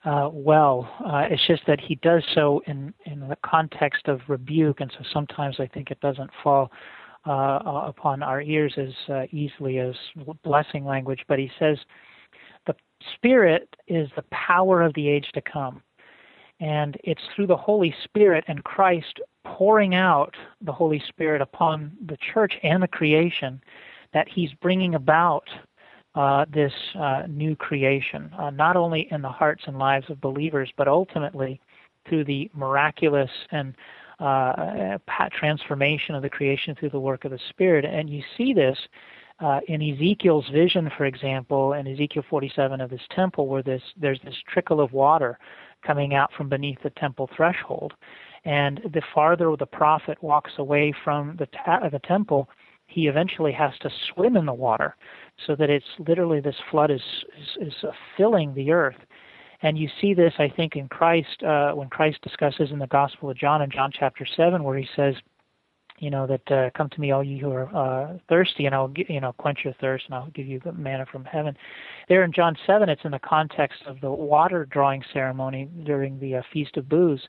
uh, well. Uh, it's just that he does so in, in the context of rebuke, and so sometimes I think it doesn't fall uh, upon our ears as uh, easily as blessing language, but he says Spirit is the power of the age to come. And it's through the Holy Spirit and Christ pouring out the Holy Spirit upon the church and the creation that he's bringing about uh, this uh, new creation, uh, not only in the hearts and lives of believers, but ultimately through the miraculous and uh, transformation of the creation through the work of the Spirit. And you see this uh, in Ezekiel's vision, for example, in Ezekiel 47 of this temple, where this there's this trickle of water coming out from beneath the temple threshold. And the farther the prophet walks away from the, ta- the temple, he eventually has to swim in the water so that it's literally this flood is is, is uh, filling the earth. And you see this, I think, in Christ uh, when Christ discusses in the Gospel of John in John chapter seven, where he says, you know that uh, come to me all you who are uh, thirsty and I'll you know quench your thirst and I'll give you the manna from heaven. There in John 7 it's in the context of the water drawing ceremony during the uh, feast of booths.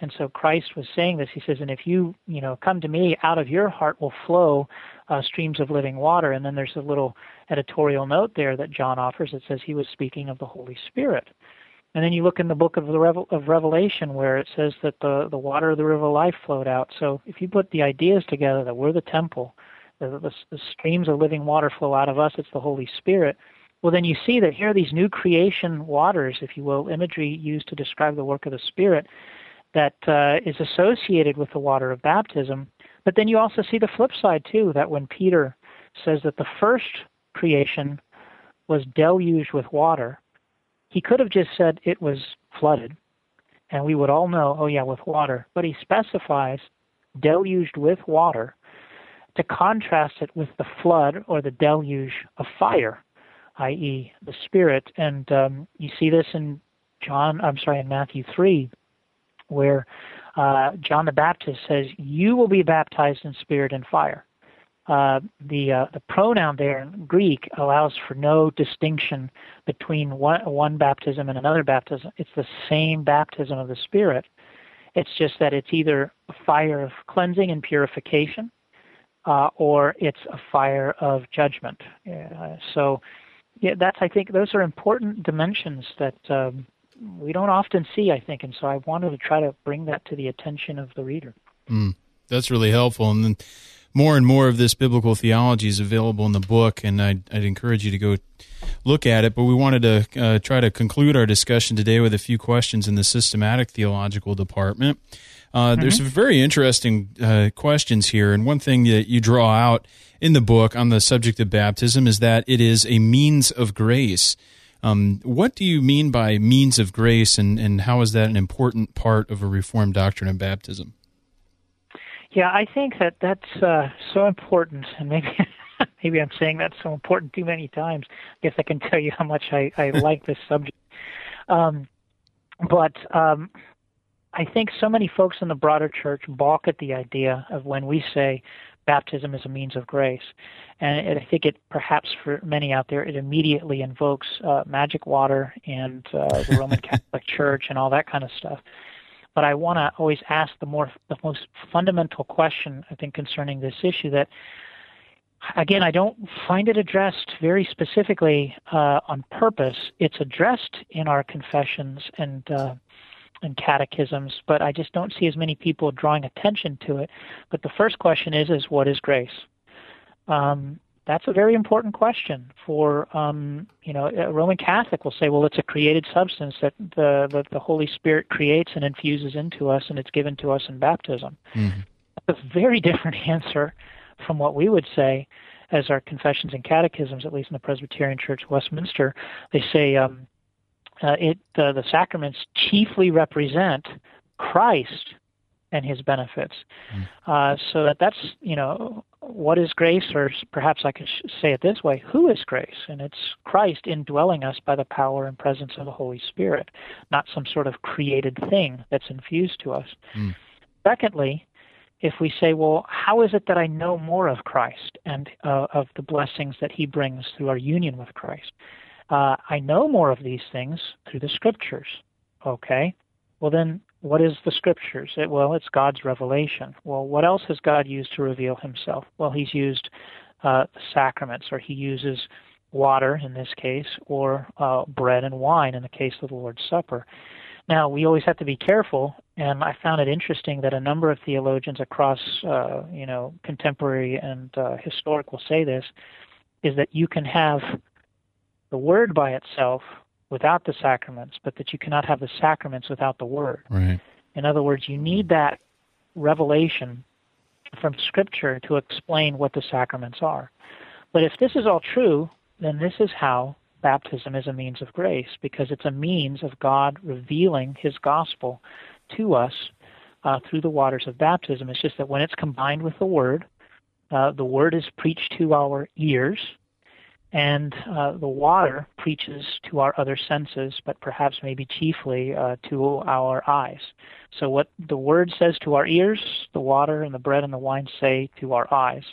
And so Christ was saying this he says and if you you know come to me out of your heart will flow uh, streams of living water and then there's a little editorial note there that John offers that says he was speaking of the Holy Spirit. And then you look in the book of the Revel- of Revelation where it says that the the water of the river of life flowed out. So if you put the ideas together that we're the temple, the, the, the streams of living water flow out of us, it's the Holy Spirit. Well, then you see that here are these new creation waters, if you will, imagery used to describe the work of the Spirit that uh, is associated with the water of baptism. But then you also see the flip side too, that when Peter says that the first creation was deluged with water, he could have just said it was flooded, and we would all know, oh, yeah, with water. But he specifies deluged with water to contrast it with the flood or the deluge of fire, i.e., the Spirit. And um, you see this in John, I'm sorry, in Matthew 3, where uh, John the Baptist says, You will be baptized in spirit and fire uh, the uh, the pronoun there in Greek allows for no distinction between one, one baptism and another baptism. It's the same baptism of the Spirit. It's just that it's either a fire of cleansing and purification, uh, or it's a fire of judgment. Uh, so, yeah, that's I think those are important dimensions that um, we don't often see. I think, and so I wanted to try to bring that to the attention of the reader. Mm, that's really helpful, and then more and more of this biblical theology is available in the book, and I'd, I'd encourage you to go look at it. But we wanted to uh, try to conclude our discussion today with a few questions in the systematic theological department. Uh, mm-hmm. There's some very interesting uh, questions here, and one thing that you draw out in the book on the subject of baptism is that it is a means of grace. Um, what do you mean by means of grace, and, and how is that an important part of a Reformed doctrine of baptism? Yeah, I think that that's uh, so important, and maybe maybe I'm saying that's so important too many times. I guess I can tell you how much I, I like this subject. Um, but um, I think so many folks in the broader church balk at the idea of when we say baptism is a means of grace. And it, I think it perhaps for many out there, it immediately invokes uh, magic water and uh, the Roman Catholic Church and all that kind of stuff. But I want to always ask the more the most fundamental question I think concerning this issue that again I don't find it addressed very specifically uh, on purpose. It's addressed in our confessions and uh, and catechisms, but I just don't see as many people drawing attention to it. But the first question is is what is grace? Um, that's a very important question for um, you know a Roman Catholic will say, well, it's a created substance that the that the Holy Spirit creates and infuses into us, and it's given to us in baptism. Mm-hmm. That's a very different answer from what we would say as our confessions and catechisms, at least in the Presbyterian Church Westminster. They say um, uh, it uh, the sacraments chiefly represent Christ and his benefits. Mm. Uh, so that that's you know what is grace, or perhaps I could say it this way: Who is grace? And it's Christ indwelling us by the power and presence of the Holy Spirit, not some sort of created thing that's infused to us. Mm. Secondly, if we say, well, how is it that I know more of Christ and uh, of the blessings that He brings through our union with Christ? Uh, I know more of these things through the Scriptures. Okay, well then what is the scriptures? It, well, it's God's revelation. Well, what else has God used to reveal himself? Well, he's used uh, the sacraments, or he uses water in this case, or uh, bread and wine in the case of the Lord's Supper. Now, we always have to be careful, and I found it interesting that a number of theologians across, uh, you know, contemporary and uh, historic will say this, is that you can have the Word by itself without the sacraments, but that you cannot have the sacraments without the Word. Right. In other words, you need that revelation from Scripture to explain what the sacraments are. But if this is all true, then this is how baptism is a means of grace, because it's a means of God revealing His gospel to us uh, through the waters of baptism. It's just that when it's combined with the Word, uh, the Word is preached to our ears, and uh, the water preaches to our other senses, but perhaps maybe chiefly uh, to our eyes. So, what the word says to our ears, the water and the bread and the wine say to our eyes.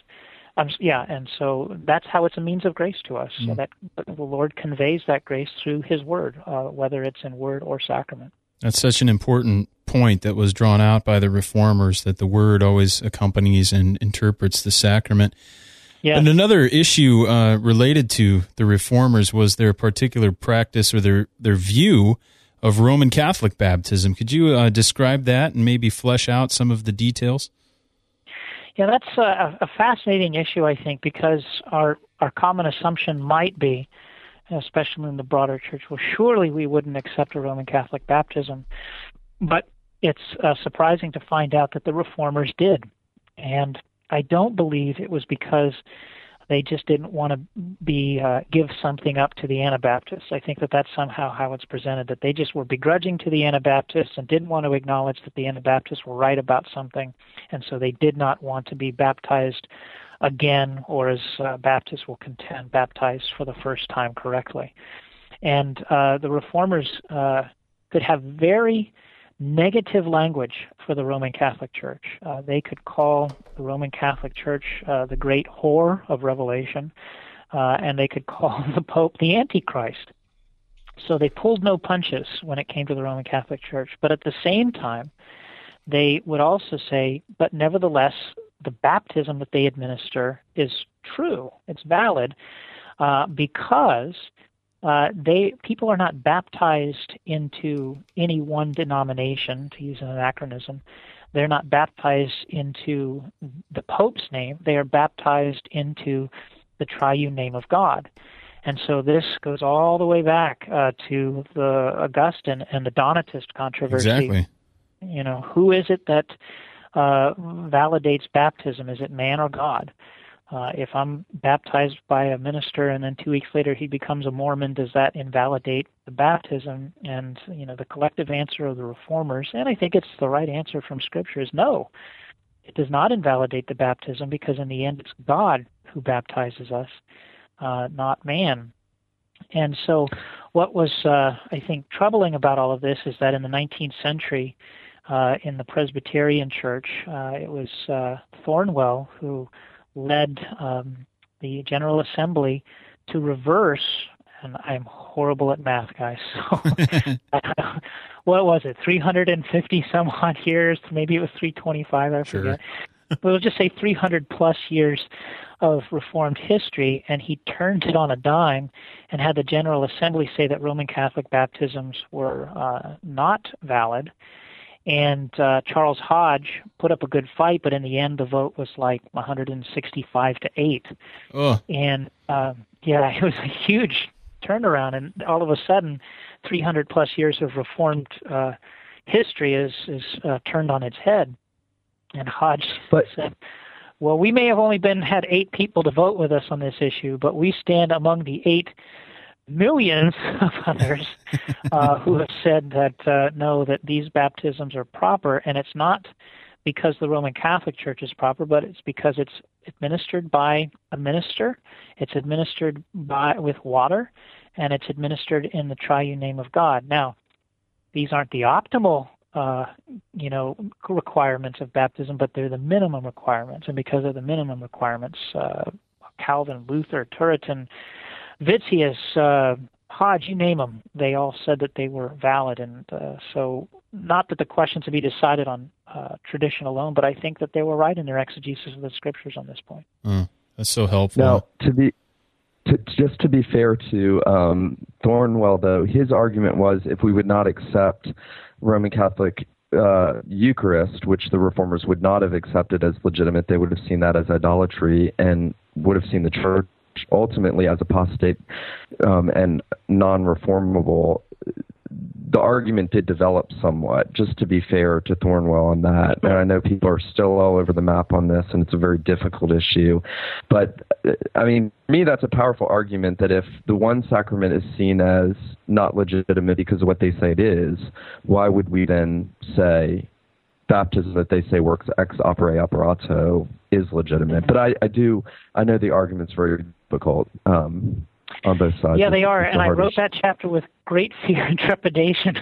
Um, yeah, and so that's how it's a means of grace to us. Mm. So that the Lord conveys that grace through His Word, uh, whether it's in word or sacrament. That's such an important point that was drawn out by the reformers that the Word always accompanies and interprets the sacrament. Yeah. And another issue uh, related to the reformers was their particular practice or their their view of Roman Catholic baptism. Could you uh, describe that and maybe flesh out some of the details? Yeah, that's a, a fascinating issue, I think, because our our common assumption might be, especially in the broader church, well, surely we wouldn't accept a Roman Catholic baptism, but it's uh, surprising to find out that the reformers did, and I don't believe it was because they just didn't want to be uh, give something up to the Anabaptists. I think that that's somehow how it's presented that they just were begrudging to the Anabaptists and didn't want to acknowledge that the Anabaptists were right about something, and so they did not want to be baptized again, or as uh, Baptists will contend, baptized for the first time correctly. And uh, the reformers uh, could have very negative language for the Roman Catholic Church. Uh, they could call the Roman Catholic Church uh, the great whore of Revelation, uh, and they could call the Pope the Antichrist. So they pulled no punches when it came to the Roman Catholic Church. But at the same time, they would also say, but nevertheless, the baptism that they administer is true, it's valid, uh, because uh, they people are not baptized into any one denomination, to use an anachronism. They're not baptized into the Pope's name. They are baptized into the triune name of God. And so this goes all the way back uh, to the Augustine and the Donatist controversy. Exactly. You know, who is it that uh, validates baptism? Is it man or God? Uh, if I'm baptized by a minister and then two weeks later he becomes a Mormon, does that invalidate the baptism? And you know, the collective answer of the reformers, and I think it's the right answer from Scripture, is no. It does not invalidate the baptism because in the end it's God who baptizes us, uh, not man. And so, what was uh, I think troubling about all of this is that in the 19th century, uh, in the Presbyterian Church, uh, it was uh, Thornwell who led um, the General Assembly to reverse, and I'm horrible at math, guys. So, what was it? 350 some odd years? Maybe it was 325. I sure. forget. but we'll just say 300 plus years of Reformed history, and he turned it on a dime and had the General Assembly say that Roman Catholic baptisms were uh, not valid and uh, Charles Hodge put up a good fight, but in the end, the vote was like 165 to eight. Oh. And uh, yeah, it was a huge turnaround, and all of a sudden, 300 plus years of Reformed uh, history is is uh, turned on its head. And Hodge but, said, "Well, we may have only been had eight people to vote with us on this issue, but we stand among the eight millions of others uh, who have said that uh, no, that these baptisms are proper, and it's not because the Roman Catholic Church is proper, but it's because it's administered by a minister, it's administered by with water, and it's administered in the triune name of God. Now, these aren't the optimal uh, you know requirements of baptism, but they're the minimum requirements, and because of the minimum requirements, uh, Calvin, Luther, Turretin, Witsius, uh, Hodge, you name them, they all said that they were valid. And uh, so, not that the questions to be decided on uh, tradition alone, but I think that they were right in their exegesis of the scriptures on this point. Mm, that's so helpful. Now, to be to, just to be fair to um, Thornwell, though, his argument was if we would not accept Roman Catholic uh, Eucharist, which the reformers would not have accepted as legitimate, they would have seen that as idolatry and would have seen the church ultimately as apostate um, and non-reformable, the argument did develop somewhat, just to be fair to Thornwell on that. And I know people are still all over the map on this, and it's a very difficult issue. But, I mean, for me, that's a powerful argument that if the one sacrament is seen as not legitimate because of what they say it is, why would we then say baptism that they say works ex opere operato is legitimate. But I, I do I know the argument's very difficult. Um, on both sides. Yeah, they are, and I wrote that chapter with great fear and trepidation.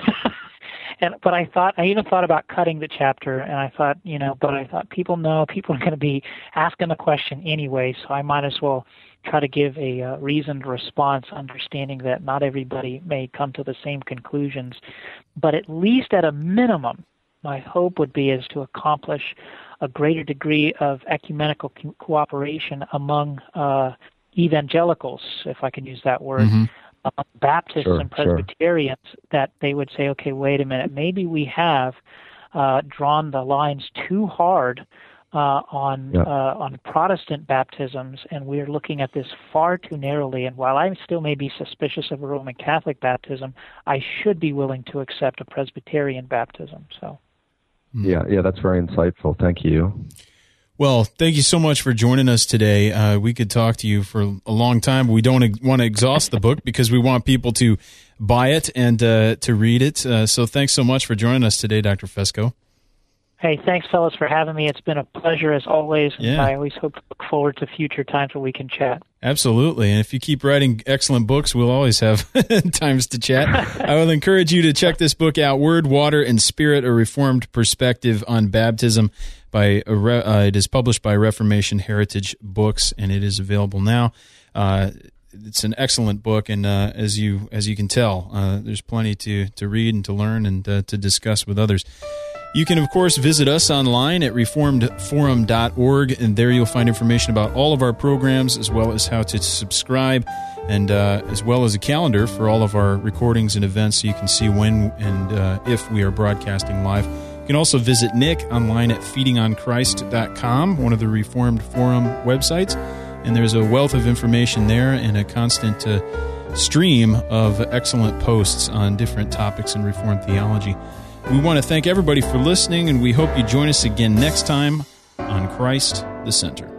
and but I thought I even thought about cutting the chapter, and I thought, you know, but I thought people know people are going to be asking the question anyway, so I might as well try to give a uh, reasoned response, understanding that not everybody may come to the same conclusions, but at least at a minimum, my hope would be is to accomplish a greater degree of ecumenical co- cooperation among uh, evangelicals, if I can use that word. Mm-hmm. Baptists sure, and Presbyterians, sure. that they would say, okay, wait a minute, maybe we have uh, drawn the lines too hard uh, on yeah. uh, on Protestant baptisms, and we're looking at this far too narrowly. And while I still may be suspicious of a Roman Catholic baptism, I should be willing to accept a Presbyterian baptism. So. Yeah, yeah, that's very insightful. Thank you. Well, thank you so much for joining us today. Uh, we could talk to you for a long time. We don't ex- want to exhaust the book because we want people to buy it and uh, to read it. Uh, so thanks so much for joining us today, Dr. Fesko. Hey, thanks, fellas, for having me. It's been a pleasure as always. Yeah. I always hope to look forward to future times where we can chat. Absolutely. And if you keep writing excellent books, we'll always have times to chat. I will encourage you to check this book out Word, Water, and Spirit A Reformed Perspective on Baptism. By uh, It is published by Reformation Heritage Books, and it is available now. Uh, it's an excellent book, and uh, as you as you can tell, uh, there's plenty to, to read and to learn and uh, to discuss with others. You can, of course, visit us online at reformedforum.org, and there you'll find information about all of our programs as well as how to subscribe, and uh, as well as a calendar for all of our recordings and events so you can see when and uh, if we are broadcasting live. You can also visit Nick online at feedingonchrist.com, one of the Reformed Forum websites, and there's a wealth of information there and a constant uh, stream of excellent posts on different topics in Reformed theology. We want to thank everybody for listening, and we hope you join us again next time on Christ the Center.